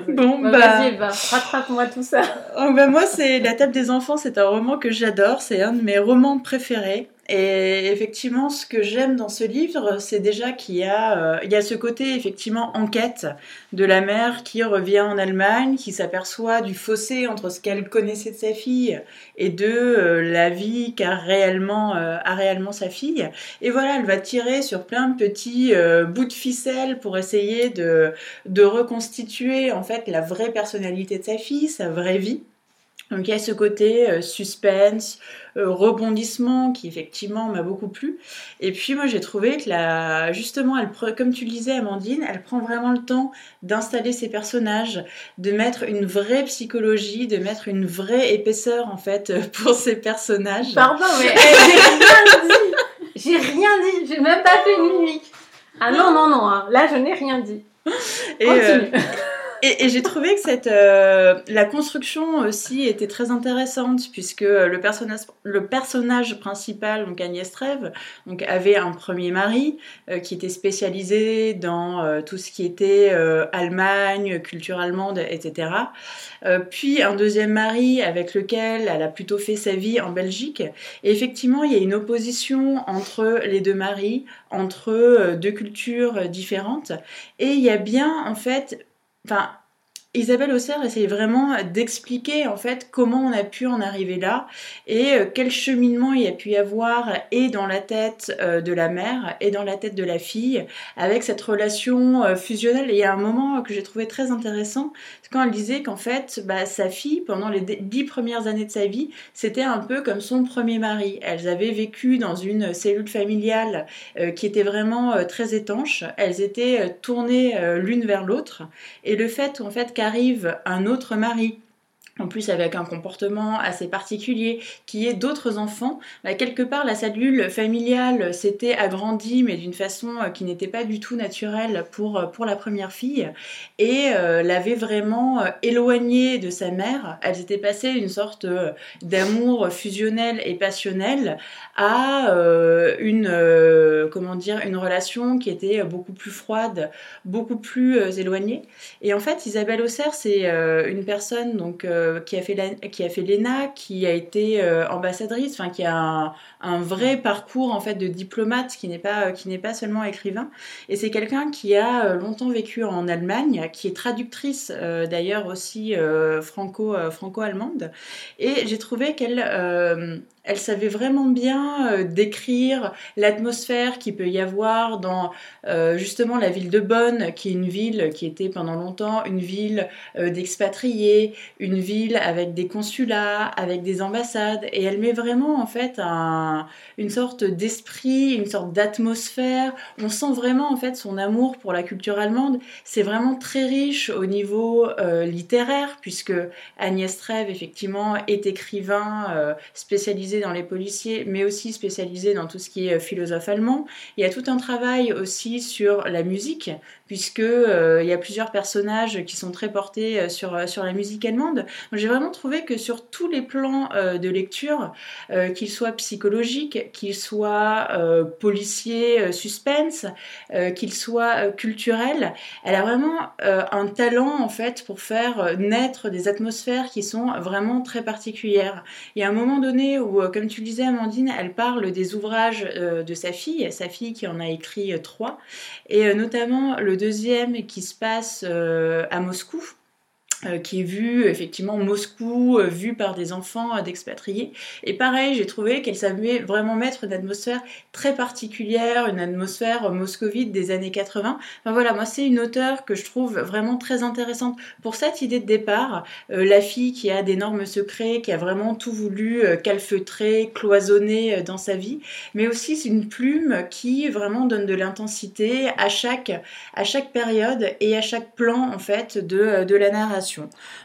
Bon, Bah, bah. Vas-y, bah, rattrape-moi tout ça. Oh, bah, moi, c'est La table des enfants, c'est un roman que j'adore. C'est un de mes romans préférés. Et effectivement, ce que j'aime dans ce livre, c'est déjà qu'il y a, euh, y a ce côté effectivement enquête de la mère qui revient en Allemagne, qui s'aperçoit du fossé entre ce qu'elle connaissait de sa fille et de euh, la vie qu'a réellement, euh, réellement sa fille. Et voilà, elle va tirer sur plein de petits euh, bouts de ficelle pour essayer de, de reconstituer en fait la vraie personnalité de sa fille, sa vraie vie. Donc il y a ce côté euh, suspense, euh, rebondissement qui effectivement m'a beaucoup plu. Et puis moi j'ai trouvé que la, justement, elle, comme tu le disais Amandine, elle prend vraiment le temps d'installer ses personnages, de mettre une vraie psychologie, de mettre une vraie épaisseur en fait euh, pour ses personnages. Pardon, mais eh, j'ai rien dit. J'ai rien dit. J'ai même pas fait une mimique. Ah non, non, non. hein. Là, je n'ai rien dit. Et. Et, j'ai trouvé que cette, euh, la construction aussi était très intéressante puisque le personnage, le personnage principal, donc Agnès Trèves, donc avait un premier mari euh, qui était spécialisé dans euh, tout ce qui était euh, Allemagne, culture allemande, etc. Euh, puis un deuxième mari avec lequel elle a plutôt fait sa vie en Belgique. Et effectivement, il y a une opposition entre les deux maris, entre euh, deux cultures différentes. Et il y a bien, en fait, Enfin, Isabelle Auxerre essaye vraiment d'expliquer en fait comment on a pu en arriver là et euh, quel cheminement il y a pu y avoir et dans la tête euh, de la mère et dans la tête de la fille avec cette relation euh, fusionnelle. Il y a un moment que j'ai trouvé très intéressant, quand elle disait qu'en fait bah, sa fille pendant les dix premières années de sa vie c'était un peu comme son premier mari. Elles avaient vécu dans une cellule familiale qui était vraiment très étanche. Elles étaient tournées l'une vers l'autre et le fait en fait qu'arrive un autre mari en plus avec un comportement assez particulier, qui est d'autres enfants, bah, quelque part la cellule familiale s'était agrandie, mais d'une façon euh, qui n'était pas du tout naturelle pour, euh, pour la première fille, et euh, l'avait vraiment éloignée de sa mère. Elles étaient passées d'une sorte d'amour fusionnel et passionnel à une, comment dire, une relation qui était beaucoup plus froide, beaucoup plus éloignée. Et en fait, Isabelle Auxerre, c'est une personne donc euh, qui a fait qui a fait l'ENA, qui a été euh, ambassadrice, enfin qui a un, vrai parcours en fait de diplomate, qui n'est pas qui n'est pas seulement écrivain. Et c'est quelqu'un qui a euh, longtemps vécu en Allemagne, qui est traductrice d'ailleurs aussi franco franco-allemande. Et j'ai trouvé qu'elle elle savait vraiment bien décrire l'atmosphère qu'il peut y avoir dans justement la ville de Bonn, qui est une ville qui était pendant longtemps une ville d'expatriés, une ville avec des consulats, avec des ambassades, et elle met vraiment en fait une sorte d'esprit, une sorte d'atmosphère. On sent vraiment en fait son amour pour la culture allemande. C'est vraiment très riche au niveau littéraire, puisque Agnès Trèves effectivement est écrivain spécialisé dans les policiers, mais aussi spécialisé dans tout ce qui est euh, philosophe allemand. Il y a tout un travail aussi sur la musique, puisque euh, il y a plusieurs personnages qui sont très portés euh, sur, sur la musique allemande. J'ai vraiment trouvé que sur tous les plans de lecture, qu'ils soient psychologiques, qu'ils soient policiers, suspense, qu'ils soient culturels, elle a vraiment un talent en fait pour faire naître des atmosphères qui sont vraiment très particulières. Il y a un moment donné où euh, comme tu le disais, Amandine, elle parle des ouvrages euh, de sa fille, sa fille qui en a écrit euh, trois, et notamment le deuxième qui se passe à Moscou. Euh, qui est vu effectivement Moscou, euh, vu par des enfants euh, d'expatriés. Et pareil, j'ai trouvé qu'elle savait vraiment mettre une atmosphère très particulière, une atmosphère moscovite des années 80. Enfin voilà, moi c'est une auteure que je trouve vraiment très intéressante pour cette idée de départ. la fille qui a d'énormes secrets, qui a vraiment tout voulu calfeutrer, cloisonner dans sa vie, mais aussi c'est une plume qui vraiment donne de l'intensité à chaque, à chaque période et à chaque plan en fait de, de la narration.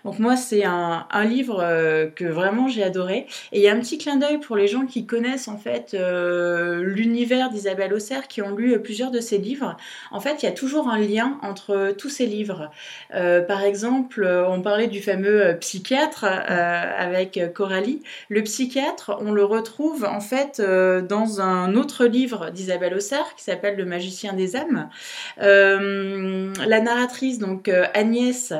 Donc moi, c'est un, livre euh, que vraiment j'ai adoré. Et il y a un petit clin d'œil pour les gens qui connaissent en fait euh, l'univers d'Isabelle Auxerre, qui ont lu plusieurs de ses livres. En fait, il y a toujours un lien entre tous ces livres. Euh, par exemple, on parlait du fameux psychiatre avec Coralie. Le psychiatre, on le retrouve en fait dans un autre livre d'Isabelle Auxerre qui s'appelle Le magicien des âmes. la narratrice, donc Agnès,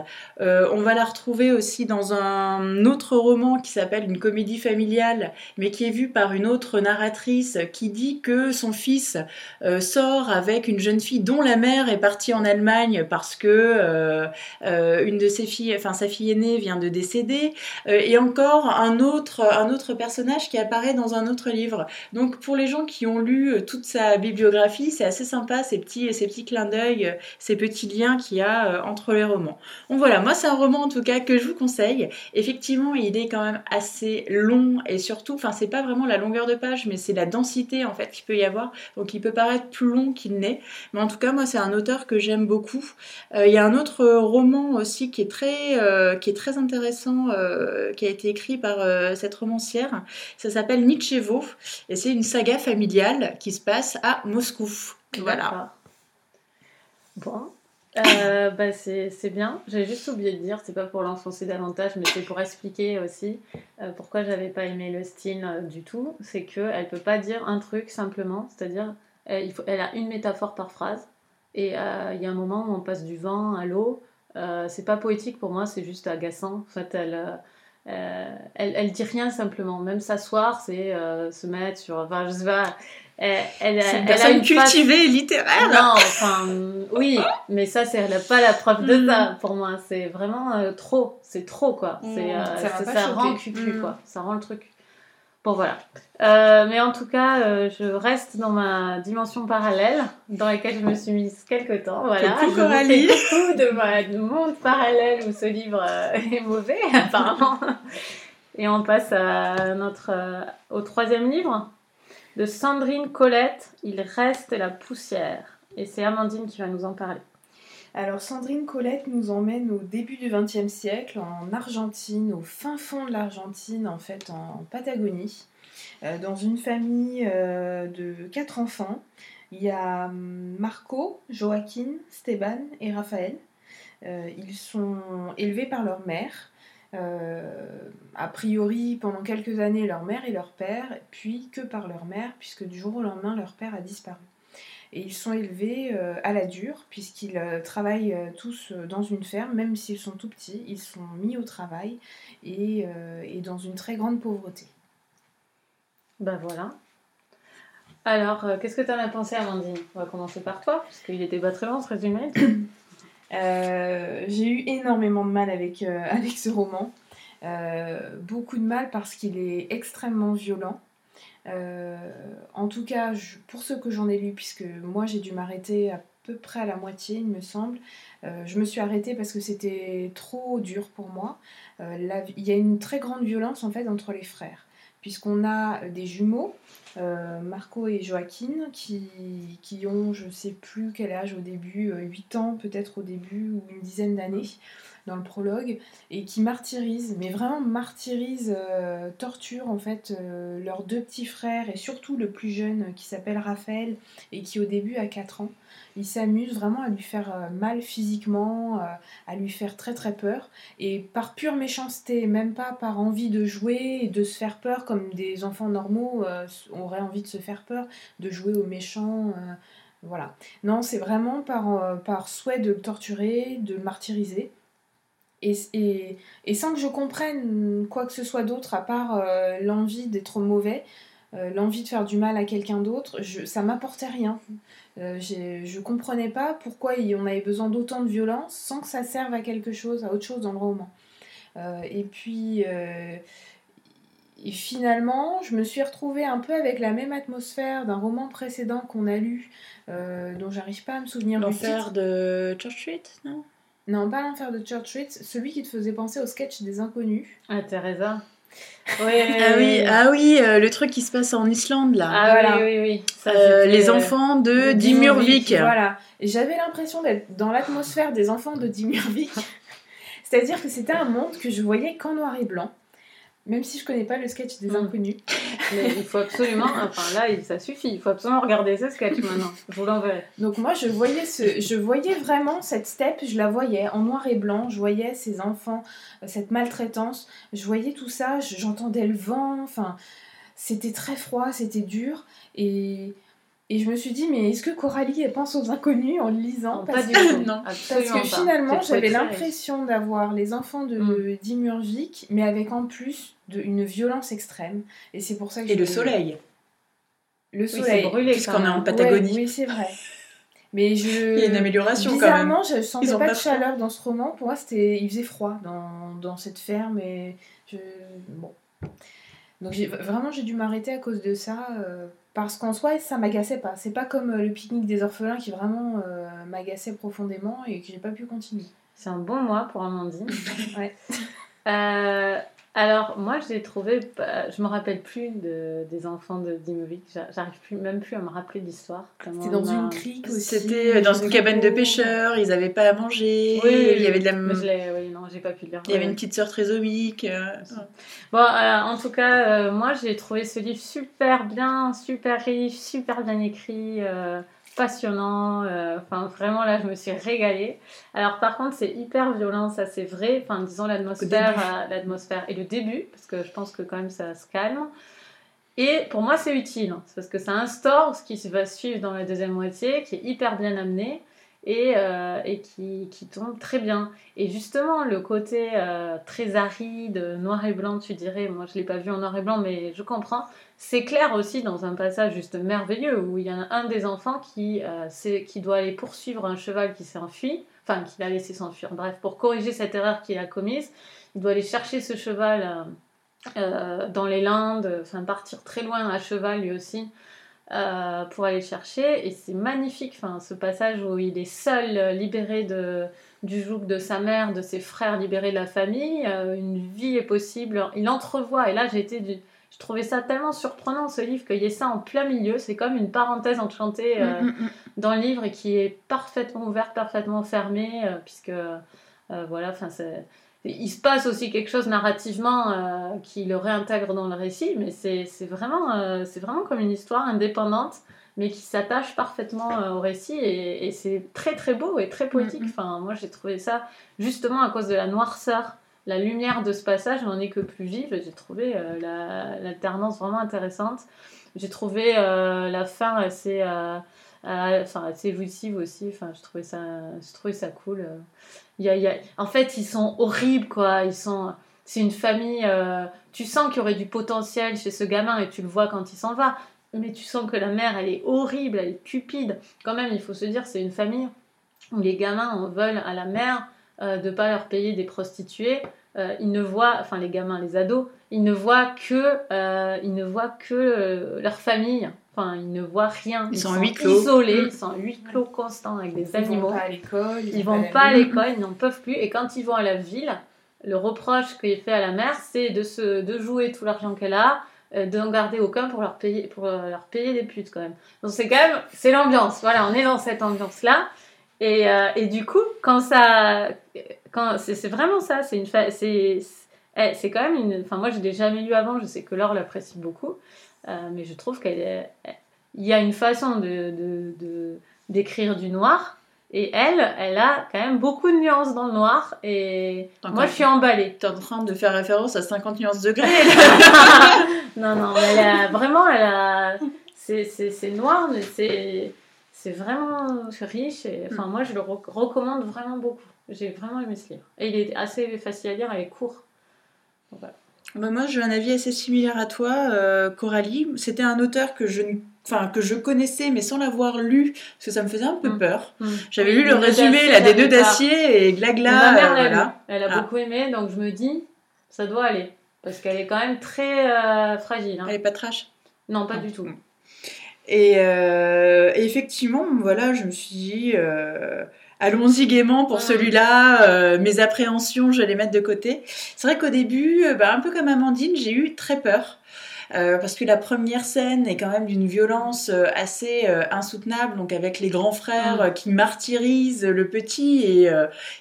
on va la retrouver aussi dans un autre roman qui s'appelle Une comédie familiale, mais qui est vu par une autre narratrice qui dit que son fils euh, sort avec une jeune fille dont la mère est partie en Allemagne parce que euh, euh, une de ses filles, enfin sa fille aînée vient de décéder, et encore un autre, personnage qui apparaît dans un autre livre. Donc pour les gens qui ont lu toute sa bibliographie, c'est assez sympa ces petits, ces petits clins d'œil, ces petits liens qu'il y a entre les romans. Voilà, moi c'est roman en tout cas que je vous conseille. Effectivement, il est quand même assez long et surtout, enfin c'est pas vraiment la longueur de page, mais c'est la densité en fait qu'il peut y avoir. Donc il peut paraître plus long qu'il n'est. Mais en tout cas, moi c'est un auteur que j'aime beaucoup. Euh, il y a un autre roman aussi qui est très, euh, qui est très intéressant, euh, qui a été écrit par cette romancière. Ça s'appelle Nietzschevo et c'est une saga familiale qui se passe à Moscou. Voilà. Bon, euh, bah c'est bien. J'ai juste oublié de dire, c'est pas pour l'enfoncer davantage, mais c'est pour expliquer aussi euh, pourquoi j'avais pas aimé le style euh, du tout. C'est qu'elle peut pas dire un truc simplement, c'est-à-dire faut, elle a une métaphore par phrase. Et il y a un moment où on passe du vent à l'eau. c'est pas poétique pour moi, c'est juste agaçant. En fait, elle, elle, elle, dit rien simplement. Même s'asseoir, c'est se mettre sur. Enfin, je sais pas. Elle, elle, C'est une elle a personne une cultivée et littéraire. Non, enfin, oui, mais ça, c'est elle a pas la preuve de Mm. ça pour moi. C'est vraiment euh, trop. C'est trop, quoi. Mm, C'est, euh, ça ça, rend cucu, Mm. quoi. Ça rend le truc. Bon, voilà. Euh, mais en tout cas, euh, je reste dans ma dimension parallèle, dans laquelle je me suis mise quelques temps. Voilà. Coucou, je vous fais Coralie. coucou de ma de monde parallèle où ce livre euh, est mauvais, apparemment. Et on passe à notre, euh, au troisième livre de Sandrine Colette, Il reste la poussière. Et c'est Amandine qui va nous en parler. Alors Sandrine Colette nous emmène au début du XXe siècle en Argentine, au fin fond de l'Argentine, en fait en Patagonie, euh, dans une famille euh, de quatre enfants. Il y a hum, Marco, Joaquin, Steban et Raphaël. Euh, ils sont élevés par leur mère. Euh, a priori, pendant quelques années, leur mère et leur père, puis que par leur mère, puisque du jour au lendemain, leur père a disparu. Et ils sont élevés euh, à la dure, puisqu'ils euh, travaillent euh, tous euh, dans une ferme, même s'ils sont tout petits, ils sont mis au travail et, euh, et dans une très grande pauvreté. Ben voilà. Alors, euh, qu'est-ce que tu en as pensé, Amandine? On va commencer par toi, parce qu'il était pas très long ce résumé. Euh, j'ai eu énormément de mal avec, euh, ce roman. Euh, beaucoup de mal parce qu'il est extrêmement violent. En tout cas, pour ce que j'en ai lu, puisque moi j'ai dû m'arrêter à peu près à la moitié, il me semble, je me suis arrêtée parce que c'était trop dur pour moi. Il y a une très grande violence en fait entre les frères, puisqu'on a des jumeaux, euh, Marco et Joaquin, qui, qui ont, je sais plus quel âge au début, euh, 8 ans peut-être au début, ou une dizaine d'années dans le prologue, et qui martyrisent, mais vraiment martyrisent, euh, torturent en fait euh, leurs deux petits frères, et surtout le plus jeune euh, qui s'appelle Raphaël, et qui au début a 4 ans. Ils s'amusent vraiment à lui faire mal physiquement, à lui faire très très peur, et par pure méchanceté, même pas par envie de jouer et de se faire peur comme des enfants normaux auraient envie de se faire peur, de jouer aux méchants. voilà. Non, c'est vraiment par, par souhait de le torturer, de le martyriser. Et, et, et sans que je comprenne quoi que ce soit d'autre, à part euh, l'envie d'être mauvais, euh, l'envie de faire du mal à quelqu'un d'autre, ça m'apportait rien. Euh, je comprenais pas pourquoi on avait besoin d'autant de violence sans que ça serve à quelque chose, à autre chose dans le roman. Euh, et puis, et finalement, je me suis retrouvée un peu avec la même atmosphère d'un roman précédent qu'on a lu, dont j'arrive pas à me souvenir. L'enfer de Church Street, non? Non, pas l'enfer de Church Street, celui qui te faisait penser au sketch des inconnus. Ah, Teresa. Oui, Ah oui, ah oui, euh, le truc qui se passe en Islande là. Ah Voilà. oui, oui, oui. Ça, Euh, les enfants de Dimurvik. Voilà. Et j'avais l'impression d'être dans l'atmosphère des enfants de Dimurvik. C'est-à-dire que c'était un monde que je voyais qu'en noir et blanc. Même si je connais pas le sketch des Mm. inconnus. Mais il faut absolument, enfin là, ça suffit, il faut absolument regarder ce sketch maintenant. Je vous l'enverrai. Donc moi, je voyais, ce, je voyais vraiment cette steppe, je la voyais en noir et blanc, je voyais ces enfants, euh, cette maltraitance, je voyais tout ça, je- j'entendais le vent, enfin, c'était très froid, c'était dur, et, et je me suis dit, mais est-ce que Coralie, elle pense aux inconnus en le lisant Non, Parce pas du que- tout. Non. Parce que finalement, j'avais l'impression d'avoir les enfants de Mm. Mais avec en plus de, une violence extrême. Et c'est pour ça que Et le soleil, Le Oui, soleil. brûlé puisqu'on est en. Patagonie. Ouais, oui, c'est vrai. Mais je. Il y a une amélioration quand même. Bizarrement, je sentais pas, pas de froid. chaleur dans ce roman. Pour moi, c'était, il faisait froid dans, dans cette ferme et je, bon. Donc j'ai vraiment j'ai dû m'arrêter à cause de ça euh, parce qu'en soi ça m'agaçait pas. C'est pas comme euh, le pique-nique des orphelins qui vraiment euh, m'agaçait profondément et que j'ai pas pu continuer. C'est un bon mois pour Amandine. Ouais. Euh, alors, moi, j'ai trouvé. bah, Je me rappelle plus de, des enfants de Dimovic. J'a- J'arrive plus, même plus à me rappeler l'histoire. C'était dans a- une crique aussi. C'était dans une cabane de pêcheurs. ils avaient pas à manger, Oui, oui, il y avait de la... mais je l'ai- oui, non, j'ai pas pu le lire. Il y avait une petite sœur trisomique. euh, Bon, euh, en tout cas, euh, moi, j'ai trouvé ce livre super bien, super riche, super bien écrit, passionnant. euh, vraiment, là, je me suis régalée. Alors, par contre, c'est hyper violent, ça, c'est vrai. Enfin, disons l'atmosphère, euh, l'atmosphère et le début, parce que je pense que quand même, ça se calme. Et pour moi, c'est utile, hein, c'est parce que ça instaure ce qui va suivre dans la deuxième moitié, qui est hyper bien amené. Et, euh, et qui, qui tombe très bien. Et justement, le côté euh, très aride, noir et blanc, tu dirais, moi je l'ai pas vu en noir et blanc, mais je comprends, c'est clair aussi dans un passage juste merveilleux où il y a un des enfants qui, euh, qui doit aller poursuivre un cheval qui s'est enfui, enfin qu'il a laissé s'enfuir, bref, pour corriger cette erreur qu'il a commise, il doit aller chercher ce cheval dans les Landes, enfin partir très loin à cheval lui aussi. Euh, pour aller le chercher. Et c'est magnifique enfin, ce passage où il est seul euh, libéré de, du joug de sa mère de ses frères libérés de la famille. Euh, une vie est possible. Il entrevoit et là été du... je trouvais ça tellement surprenant ce livre qu'il y ait ça en plein milieu. C'est comme une parenthèse enchantée euh, Mm, mm, mm. dans le livre et qui est parfaitement ouverte, parfaitement fermée, puisque euh, voilà, enfin, c'est- il se passe aussi quelque chose narrativement euh, qui le réintègre dans le récit, mais c'est vraiment, euh, vraiment comme une histoire indépendante, mais qui s'attache parfaitement euh, au récit et, et c'est très très beau et très poétique. Mhm. Enfin, moi j'ai trouvé ça justement à cause de la noirceur. La lumière de ce passage n'en est que plus vive. J'ai trouvé euh, la- l'alternance vraiment intéressante. J'ai trouvé la fin assez, enfin, assez jouissive aussi. Enfin, je trouvais ça, je trouvais ça cool. Il y a, En fait, ils sont horribles, quoi. Ils sont. C'est une famille. euh, Tu sens qu'il y aurait du potentiel chez ce gamin et tu le vois quand il s'en va. Mais tu sens que la mère, elle est horrible, elle est cupide. Quand même, il faut se dire, c'est une famille où les gamins en veulent à la mère euh, de pas leur payer des prostituées. Euh, ils ne voient, enfin les gamins, les ados, ils ne voient que, euh, ils ne voient que leur famille. Enfin, ils ne voient rien. Ils sont à huis clos. isolés, ils sont à huis clos constants avec des Ils animaux. vont pas à l'école. Ils vont pas à l'école, ils n'en peuvent plus. Et quand ils vont à la ville, le reproche qu'il fait à la mère, c'est de, se, de jouer tout l'argent qu'elle a, euh, de n'en garder aucun pour leur payer, pour euh, leur payer des putes quand même. Donc c'est quand même, c'est l'ambiance. Voilà, on est dans cette ambiance-là. Et, euh, et du coup, quand ça, quand c'est c'est vraiment ça, c'est une, fa- c'est, c'est c'est quand même une. Enfin, moi, je l'ai jamais lu avant. Je sais que Laure l'apprécie beaucoup, Euh, mais je trouve qu'elle est, il y a une façon de, d'écrire du noir. Et elle, elle a quand même beaucoup de nuances dans le noir. Et Encore. moi, je suis emballée. T'es en train de faire référence à 50 nuances degrés. non, non, elle a vraiment, elle a, c'est, noir, mais c'est, c'est vraiment riche. Et, enfin, moi, je le rec- recommande vraiment beaucoup. J'ai vraiment aimé ce livre. Et il est assez facile à lire, il est court. Voilà. Bah, moi, j'ai un avis assez similaire à toi, euh, Coralie. C'était un auteur que je, enfin, que je connaissais, mais sans l'avoir lu, parce que ça me faisait un peu Mm. peur. Mm. J'avais lu le résumé là, des deux d'acier et Glagla. Ma mère euh, l'a voilà. Elle a Ah. beaucoup aimé, donc je me dis, ça doit aller. Parce qu'elle est quand même très euh, fragile. hein. Elle est pas trash. Non, pas du tout. Et, euh, et effectivement, voilà, je me suis dit, allons-y gaiement pour Mm. celui-là. euh, mes appréhensions, je vais les mettre de côté. C'est vrai qu'au début, euh, bah, un peu comme Amandine, j'ai eu très peur. Euh, parce que la première scène est quand même d'une violence euh, assez euh, insoutenable, donc avec les grands frères Mm. qui martyrisent le petit, et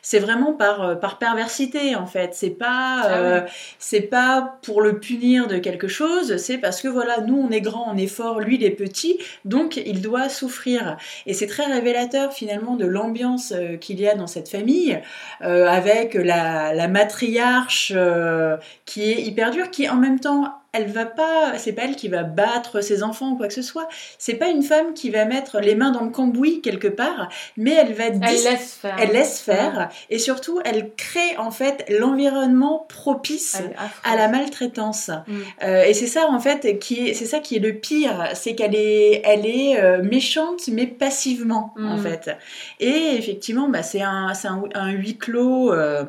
c'est vraiment par, par perversité en fait. C'est pas, Ah oui. c'est pas pour le punir de quelque chose, c'est parce que voilà, nous on est grand, on est fort, lui il est petit, donc il doit souffrir. Et c'est très révélateur finalement de l'ambiance qu'il y a dans cette famille, avec la, la matriarche qui est hyper dure, qui en même temps elle va pas, c'est pas elle qui va battre ses enfants ou quoi que ce soit. C'est pas une femme qui va mettre les mains dans le cambouis quelque part, mais elle va Elle laisse faire. elle laisse faire et surtout elle crée en fait l'environnement propice à la maltraitance. Mm. Euh, et c'est ça en fait qui est, c'est ça qui est le pire, c'est qu'elle est, elle est euh, méchante mais passivement en Mm. fait. Et effectivement, bah, c'est un, c'est un, un huis clos. euh,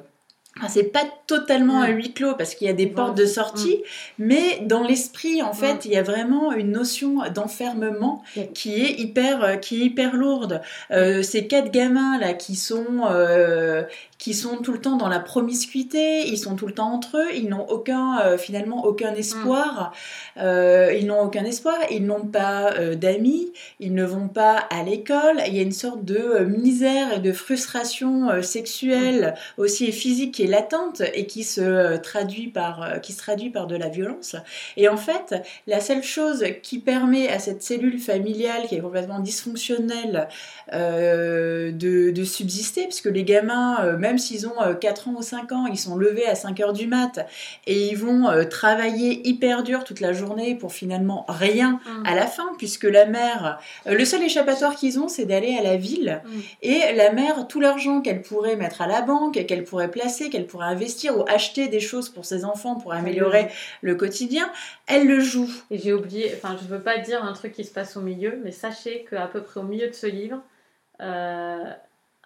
enfin, c'est pas totalement Mm. un huis clos parce qu'il y a des Bon, portes de sortie, mais dans l'esprit en fait, Mm. il y a vraiment une notion d'enfermement Mm. qui est hyper, euh, qui est hyper lourde. Euh, ces quatre gamins là qui sont euh, qui sont tout le temps dans la promiscuité, ils sont tout le temps entre eux, ils n'ont aucun euh, finalement aucun espoir, Euh, ils n'ont aucun espoir, ils n'ont pas euh, d'amis, ils ne vont pas à l'école, il y a une sorte de misère et de frustration sexuelle aussi et physique qui est latente et qui se traduit par, qui se traduit par de la violence. Et en fait, la seule chose qui permet à cette cellule familiale qui est complètement dysfonctionnelle de, de, subsister, puisque les gamins, même s'ils ont 4 ans ou 5 ans, ils sont levés à 5 heures du mat et ils vont travailler hyper dur toute la journée pour finalement rien mm. à la fin, puisque la mère, le seul échappatoire qu'ils ont, c'est d'aller à la ville. Mm. Et la mère, tout l'argent qu'elle pourrait mettre à la banque, qu'elle pourrait placer, qu'elle pourrait investir ou acheter des choses pour ses enfants pour améliorer le quotidien, elle le joue. Et j'ai oublié, enfin, je veux pas dire un truc qui se passe au milieu, mais sachez qu'à peu près au milieu de ce livre, euh,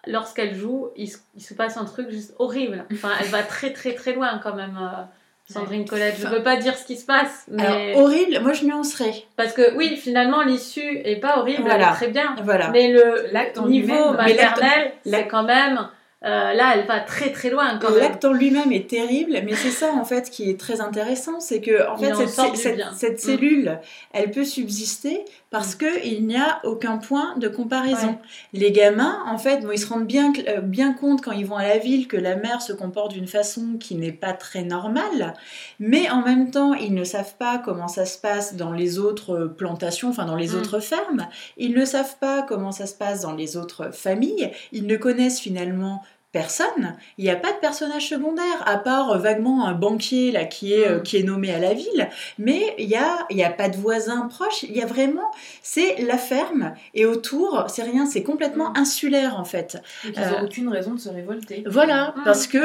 lorsqu'elle joue, il, se passe un truc juste horrible. Enfin, elle va très très très loin quand même. Euh, Sandrine Colette, je veux pas dire ce qui se passe, mais... horrible, moi je nuancerais. Parce que oui, finalement, l'issue est pas horrible, elle est très bien. Voilà. Mais le niveau maternel, c'est quand même euh, là, elle va très très loin quand L'acte en lui-même est terrible, mais c'est ça en fait qui est très intéressant, c'est que en fait cette, mm. cellule, elle peut subsister parce mm. que il n'y a aucun point de comparaison. Les gamins, en fait, ils se rendent bien euh, bien compte quand ils vont à la ville que la mère se comporte d'une façon qui n'est pas très normale, mais en même temps, ils ne savent pas comment ça se passe dans les autres plantations, enfin dans les mm. autres fermes. Ils ne savent pas comment ça se passe dans les autres familles. Ils ne connaissent finalement personne. Il n'y a pas de personnage secondaire, à part euh, vaguement un banquier là, qui, est, euh, mm. qui est nommé à la ville. Mais il n'y a, y a pas de voisins proches. Il y a vraiment, c'est la ferme. Et autour, c'est rien, c'est complètement mm. insulaire en fait. ils n'ont euh, aucune raison de se révolter. Voilà, mm. parce que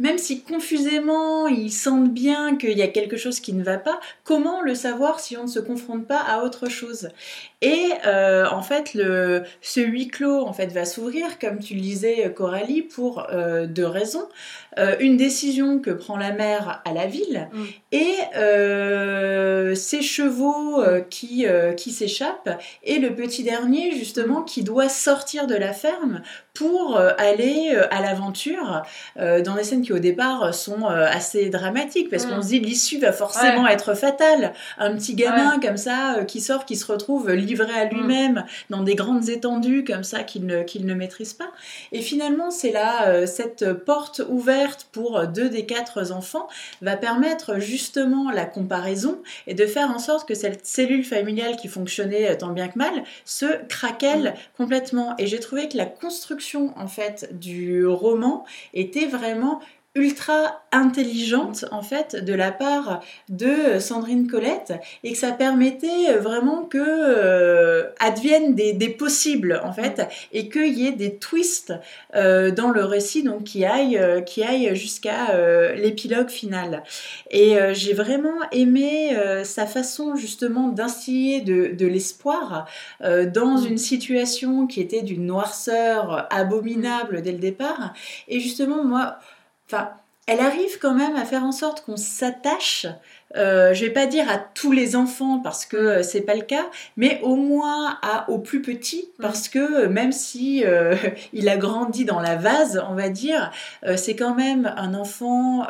même si confusément ils sentent bien qu'il y a quelque chose qui ne va pas, comment le savoir si on ne se confronte pas à autre chose? Et en fait, ce huis clos en fait, va s'ouvrir, comme tu le disais Coralie, pour euh, deux raisons. Euh, une décision que prend la mère à la ville mm. et euh, ses chevaux qui, qui s'échappent et le petit dernier justement mm. qui doit sortir de la ferme pour aller à l'aventure dans des scènes qui au départ sont assez dramatiques parce qu'on mm. se dit l'issue va forcément être fatale. Un petit gamin comme ça qui sort, qui se retrouve livré à lui-même dans des grandes étendues comme ça qu'il ne, qu'il ne maîtrise pas. Et finalement, c'est là, euh, cette porte ouverte pour deux des quatre enfants va permettre justement la comparaison et de faire en sorte que cette cellule familiale qui fonctionnait tant bien que mal se craquelle mm. complètement. Et j'ai trouvé que la construction en fait du roman était vraiment ultra intelligente en fait de la part de Sandrine Colette et que ça permettait vraiment que euh, adviennent des, possibles en fait et qu'il y ait des twists euh, dans le récit donc qui aille euh, qui jusqu'à l'épilogue final. Et j'ai vraiment aimé sa façon justement d'instiller de, de l'espoir dans une situation qui était d'une noirceur abominable dès le départ. Et justement moi Enfin, elle arrive quand même à faire en sorte qu'on s'attache, euh, je vais pas dire à tous les enfants parce que euh, c'est pas le cas, mais au moins à, aux plus petits mm. parce que euh, même si euh, il a grandi dans la vase, on va dire, c'est quand même un enfant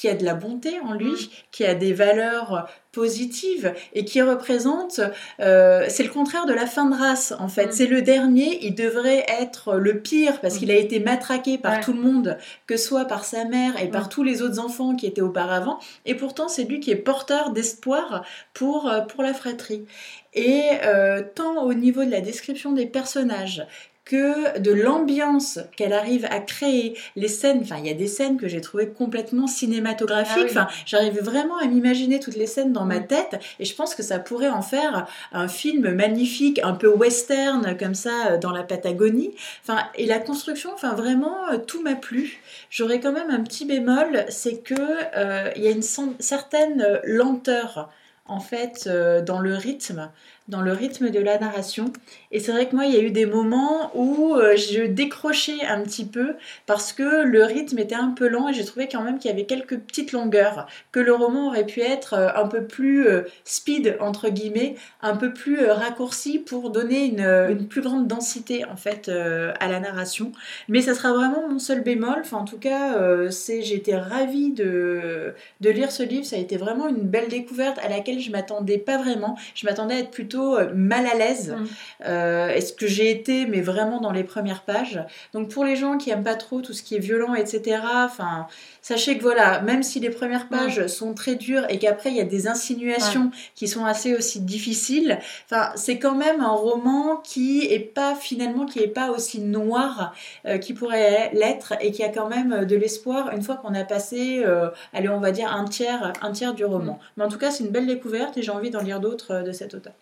qui a de la bonté en lui, mm. qui a des valeurs positive et qui représente, euh, c'est le contraire de la fin de race en fait. Mm. C'est le dernier, il devrait être le pire parce qu'il a mm. été matraqué par tout le monde, que soit par sa mère et par mm. tous les autres enfants qui étaient auparavant. Et pourtant, c'est lui qui est porteur d'espoir pour, euh, pour la fratrie. Et euh, tant au niveau de la description des personnages que de l'ambiance qu'elle arrive à créer, les scènes, enfin il y a des scènes que j'ai trouvées complètement cinématographiques, ah enfin j'arrive vraiment à m'imaginer toutes les scènes dans ma mm. tête et je pense que ça pourrait en faire un film magnifique, un peu western comme ça euh, dans la Patagonie. Enfin et la construction, enfin vraiment euh, tout m'a plu. J'aurais quand même un petit bémol, c'est que euh, il y a une certaine lenteur en fait dans le rythme dans le rythme de la narration. Et c'est vrai que moi, il y a eu des moments où euh, je décrochais un petit peu parce que le rythme était un peu lent et j'ai trouvé quand même qu'il y avait quelques petites longueurs, que le roman aurait pu être euh, un peu plus euh, speed, entre guillemets, un peu plus raccourci pour donner une, plus grande densité en fait à la narration. Mais ça sera vraiment mon seul bémol. Enfin, en tout cas, c'est, j'étais ravie de, de lire ce livre. Ça a été vraiment une belle découverte à laquelle je m'attendais pas vraiment. Je m'attendais à être plutôt euh, mal à l'aise. Mm. Euh, Est-ce que j'ai été, mais vraiment dans les premières pages. Donc pour les gens qui aiment pas trop tout ce qui est violent, etc. Enfin, sachez que voilà, même si les premières pages sont très dures et qu'après il y a des insinuations qui sont assez aussi difficiles, enfin c'est quand même un roman qui est pas finalement qui est pas aussi noir euh, qui pourrait l'être et qui a quand même de l'espoir une fois qu'on a passé, euh, allez on va dire un tiers, un tiers du roman. Mais en tout cas c'est une belle découverte et j'ai envie d'en lire d'autres de cet auteur.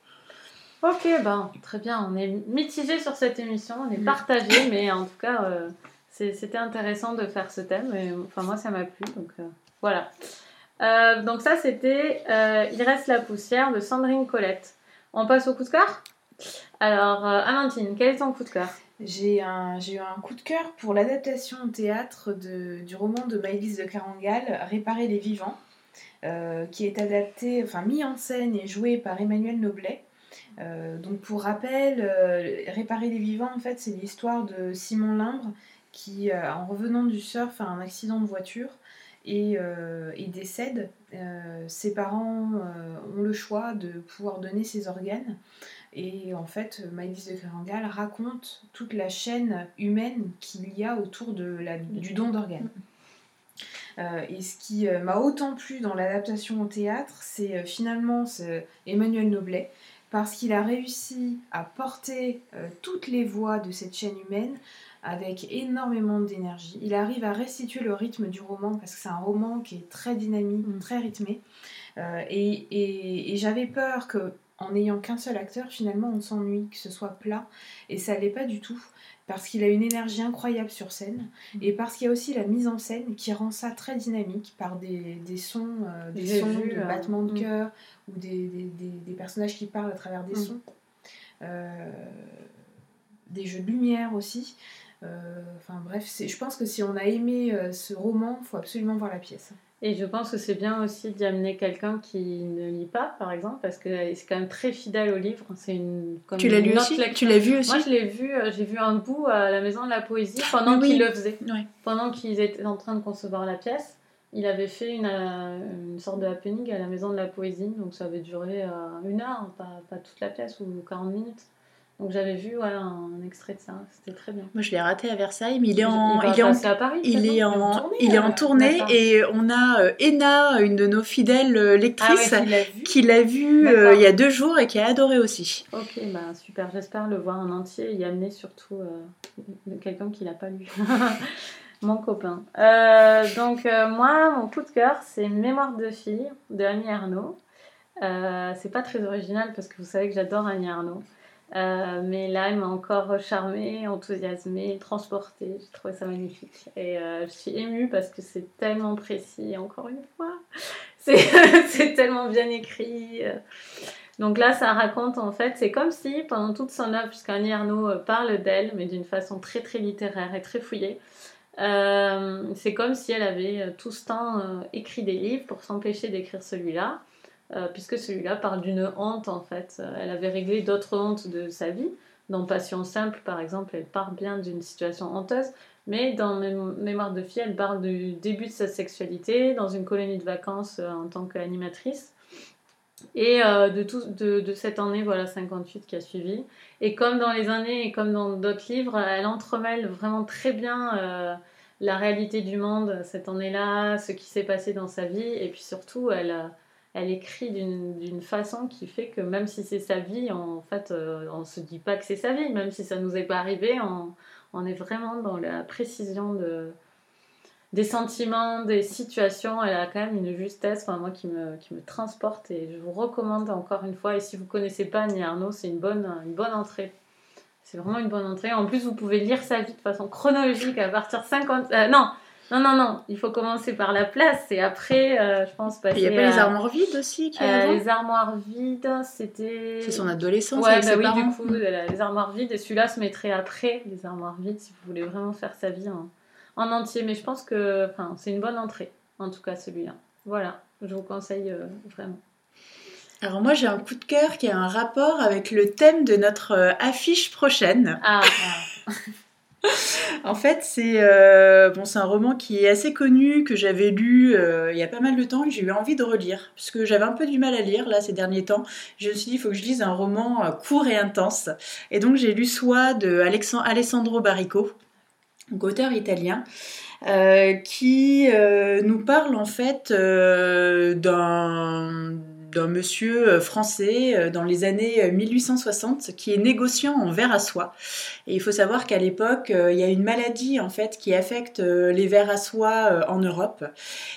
Ok, ben très bien. On est mitigé sur cette émission, on est Mm. partagé, mais en tout cas, euh, c'était intéressant de faire ce thème. Et, enfin, moi, ça m'a plu, donc euh, voilà. Euh, donc ça, c'était Il reste la poussière de Sandrine Colette. On passe au coup de cœur? Alors, Amandine, quel est ton coup de cœur? J'ai eu un coup de cœur pour l'adaptation au théâtre de- du roman de Maëlys de Carangal, Réparer les vivants, qui est adapté, enfin mis en scène et joué par Emmanuel Noblet. Euh, donc pour rappel, euh, Réparer les vivants, en fait, c'est l'histoire de Simon Limbre qui, euh, en revenant du surf, a un accident de voiture et, décède. Ses parents ont le choix de pouvoir donner ses organes. Et en fait, Maëlys de Carangal raconte toute la chaîne humaine qu'il y a autour du don d'organes. Et ce qui m'a autant plu dans l'adaptation au théâtre, c'est finalement Emmanuel Noblet, parce qu'il a réussi à porter euh, toutes les voix de cette chaîne humaine avec énormément d'énergie. Il arrive à restituer le rythme du roman, parce que c'est un roman qui est très dynamique, Mm. très rythmé. Euh, et et- et j'avais peur que en n'ayant qu'un seul acteur, finalement, on s'ennuie, que ce soit plat. Et ça l'est pas du tout, parce qu'il a une énergie incroyable sur scène, et parce qu'il y a aussi la mise en scène qui rend ça très dynamique par des, des sons, euh, des sons vu, de euh, battements de mm. cœur, ou des, des- des- des personnages qui parlent à travers des Mm. sons. Euh, des jeux de lumière aussi. Euh, Enfin bref, je pense que si on a aimé euh, ce roman, il faut absolument voir la pièce. Et je pense que c'est bien aussi d'y amener quelqu'un qui ne lit pas, par exemple, parce que c'est quand même très fidèle au livre. C'est une. comme Tu l'as lu aussi? lecture. Tu l'as vu aussi? Moi, je l'ai vu, euh, j'ai vu un bout à la Maison de la Poésie pendant Oui. qu'ils le faisaient. Pendant qu'ils étaient en train de concevoir la pièce, il avait fait une, euh, une sorte de happening à la Maison de la Poésie. Donc ça avait duré euh, une heure, pas, pas toute la pièce, ou 40 minutes. Donc j'avais vu ouais, un extrait de ça, c'était très bien. Moi je l'ai raté à Versailles, mais il est en, il est en passer à Paris. Il est, en, tournée, il est en euh, tournée et on a euh, Ena, une de nos fidèles euh, Ah lectrices, ouais, vu qui l'a vu euh, il y a deux jours et qui a adoré aussi. Ok, bah super, j'espère le voir en entier et y amener surtout euh, quelqu'un qui l'a pas lu. Mon copain. Donc moi, mon coup de cœur, c'est Mémoire de fille de Annie Arnaud. C'est pas très original parce que vous savez que j'adore Annie Arnaud. Euh, mais là, elle m'a encore charmée, enthousiasmée, transportée. J'ai trouvé ça magnifique. Et euh, je suis émue parce que c'est tellement précis, encore une fois. C'est tellement bien écrit. Donc là, ça raconte en fait, c'est comme si pendant toute son œuvre, puisqu'Annie Arnaud euh, parle d'elle, mais d'une façon très très littéraire et très fouillée, c'est comme si elle avait tout ce temps écrit des livres pour s'empêcher d'écrire celui-là, puisque celui-là parle d'une honte en fait. Euh, Elle avait réglé d'autres hontes de sa vie. Dans Passion simple, par exemple, elle parle bien d'une situation honteuse, mais dans Mém- Mémoire de fille, elle parle du début de sa sexualité dans une colonie de vacances euh, en tant qu'animatrice et euh, de, tout, de, cette année voilà 58 qui a suivi. Et comme dans les années et comme dans d'autres livres, elle entremêle vraiment très bien euh, la réalité du monde cette année-là, ce qui s'est passé dans sa vie, et puis surtout elle, euh, elle écrit d'une façon qui fait que même si c'est sa vie, en fait, euh, on se dit pas que c'est sa vie, même si ça nous est pas arrivé, on, on est vraiment dans la précision de des sentiments, des situations, elle a quand même une justesse, enfin, moi qui me, qui me transporte et je vous recommande encore une fois, et si vous connaissez pas Annie Arnaud, c'est une bonne, une bonne entrée. C'est vraiment une bonne entrée. En plus, vous pouvez lire sa vie de façon chronologique à partir de 50... euh, non, non, non, non, il faut commencer par la place et après, euh, je pense, passer Il y a pas les armoires vides aussi qui euh, les armoires vides, c'était... C'est son adolescence Ouais, avec bah ses oui, parents. du coup, euh, les armoires vides. Et celui-là se mettrait après les armoires vides si vous voulez vraiment faire sa vie en, en entier. Mais je pense que c'est une bonne entrée, en tout cas celui-là. Voilà, je vous conseille euh, vraiment. Alors moi j'ai un coup de cœur qui a un rapport avec le thème de notre affiche prochaine. Ah, En fait, c'est euh, bon, un roman qui est assez connu, que j'avais lu euh, il y a pas mal de temps et que j'ai eu envie de relire. Parce que j'avais un peu du mal à lire là ces derniers temps. Je me suis dit, il faut que je lise un roman euh, court et intense. Et donc j'ai lu Soi de Alessandro Barrico, auteur italien. qui nous parle en fait d'un monsieur euh, français euh, dans les années 1860 euh, qui est négociant en verre à soie. Et il faut savoir qu'à l'époque, il y a une maladie en fait qui affecte les verres à soie en Europe.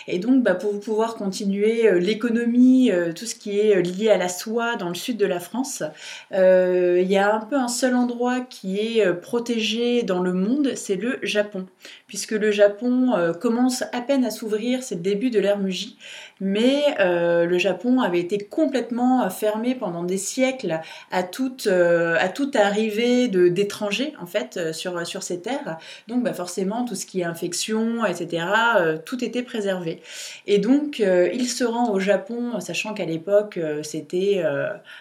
Et donc, bah, pour pouvoir continuer l'économie, tout ce qui est lié à la soie dans le sud de la France, il y a un peu un seul endroit qui est protégé dans le monde, c'est le Japon. Puisque le Japon commence à peine à s'ouvrir, c'est le début de l'ère Muji, mais le Japon avait été complètement euh, fermé pendant des siècles à toute, euh, à toute arrivée d'étrangers en fait euh, sur, sur ces terres. Donc bah, forcément tout ce qui est infection, etc., tout était préservé. Et donc il se rend au Japon, sachant qu'à l'époque c'était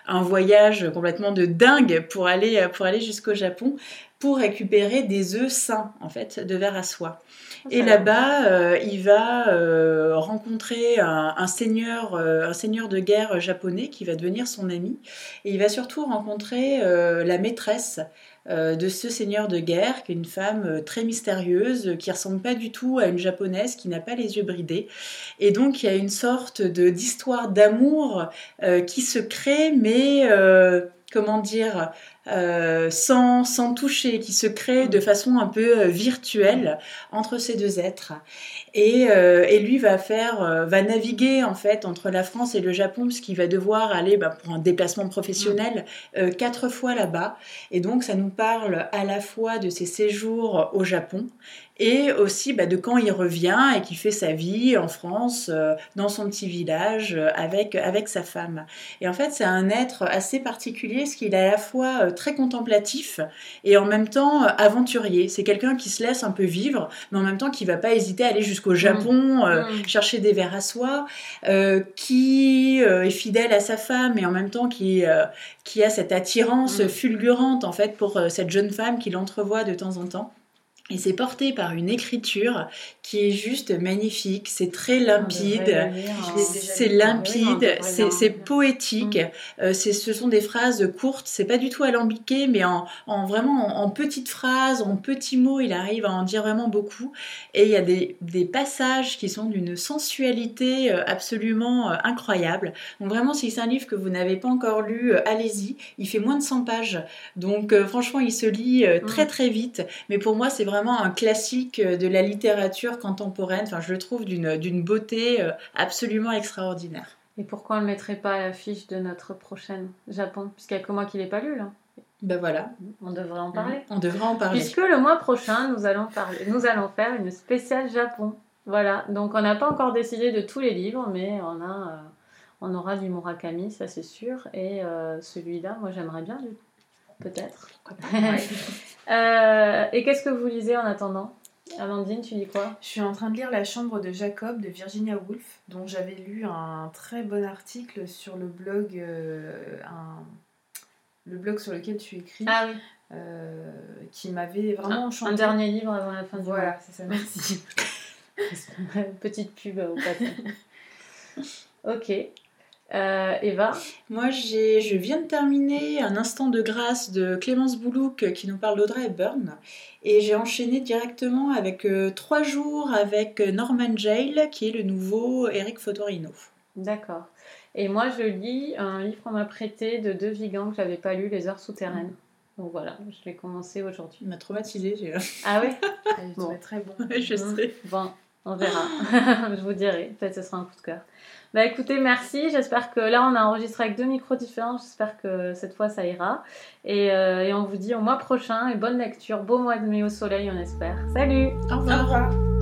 un voyage complètement de dingue pour aller, pour aller jusqu'au Japon pour récupérer des œufs sains en fait de verre à soie. Et là-bas, euh, il va euh, rencontrer un, seigneur, euh, un seigneur de guerre japonais qui va devenir son ami. Et il va surtout rencontrer la maîtresse de ce seigneur de guerre, qui est une femme très mystérieuse, qui ressemble pas du tout à une japonaise, qui n'a pas les yeux bridés. Et donc il y a une sorte de d'histoire d'amour qui se crée, mais comment dire, euh, sans, sans toucher, qui se crée de façon un peu euh, virtuelle entre ces deux êtres. Et, euh, et lui va faire, va naviguer en fait entre la France et le Japon, puisqu'il va devoir aller bah, pour un déplacement professionnel quatre fois là-bas. Et donc ça nous parle à la fois de ses séjours au Japon et aussi bah, de quand il revient et qu'il fait sa vie en France, dans son petit village, avec, avec sa femme. Et en fait, c'est un être assez particulier, parce qu'il est à la fois très contemplatif et en même temps aventurier. C'est quelqu'un qui se laisse un peu vivre, mais en même temps qui va pas hésiter à aller jusqu'au Japon, euh, mm. chercher des verres à soie, euh, qui euh, est fidèle à sa femme et en même temps qui, qui a cette attirance mm. fulgurante en fait pour cette jeune femme qu'il entrevoit de temps en temps. Et c'est porté par une écriture qui est juste magnifique, c'est très limpide, hein. c'est limpide, c'est poétique, mm. euh, ce sont des phrases courtes, c'est pas du tout alambiqué, mais en, en vraiment en, petites phrases, en petits mots, il arrive à en dire vraiment beaucoup. Et il y a des, des passages qui sont d'une sensualité euh, absolument euh, incroyable. Donc vraiment, si c'est un livre que vous n'avez pas encore lu, allez-y. Il fait moins de 100 pages, donc franchement, il se lit très mm. très vite. Mais pour moi, c'est vraiment un classique euh, de la littérature contemporaine. Enfin, je le trouve d'une beauté euh, absolument extraordinaire. Et pourquoi on ne le mettrait pas à l'affiche de notre prochaine Japon? Puisqu'il n'y a que moi qui ne l'ai pas lu là. Ben voilà. On devrait en parler. On devrait en parler. Puisque le mois prochain, nous allons, parler, nous allons faire une spéciale Japon. Voilà. Donc on n'a pas encore décidé de tous les livres, mais on, a, euh, on aura du Murakami, ça c'est sûr. Et celui-là, moi j'aimerais bien peut-être. Euh, et qu'est-ce que vous lisez en attendant? Amandine, tu lis quoi? Je suis en train de lire La chambre de Jacob de Virginia Woolf, dont j'avais lu un très bon article sur le blog, euh, le blog sur lequel tu écris. Ah oui. Euh, qui m'avait vraiment enchanté. Un dernier livre avant la fin du mois. Voilà, c'est ça, merci. Petite pub au passage. ok. Euh, Eva Moi, je viens de terminer Un instant de grâce de Clémence Boulouk qui nous parle d'Audrey Hepburn. Et j'ai enchaîné directement avec euh, trois jours avec Norman Jail, qui est le nouveau Eric Fotorino. D'accord. Et moi, je lis un livre qu'on m'a prêté de De Vigan que j'avais pas lu, Les Heures souterraines. Donc voilà, je l'ai commencé aujourd'hui. Il m'a traumatisé. Ah ouais bon. très bon. je sais. Bon, on verra. je vous dirai. Peut-être ce sera un coup de cœur. Bah écoutez, merci. J'espère que là, on a enregistré avec deux micros différents. J'espère que cette fois, ça ira. Et, euh, et, on vous dit au mois prochain et bonne lecture. Beau mois de mai au soleil, on espère. Salut Au revoir. Au revoir.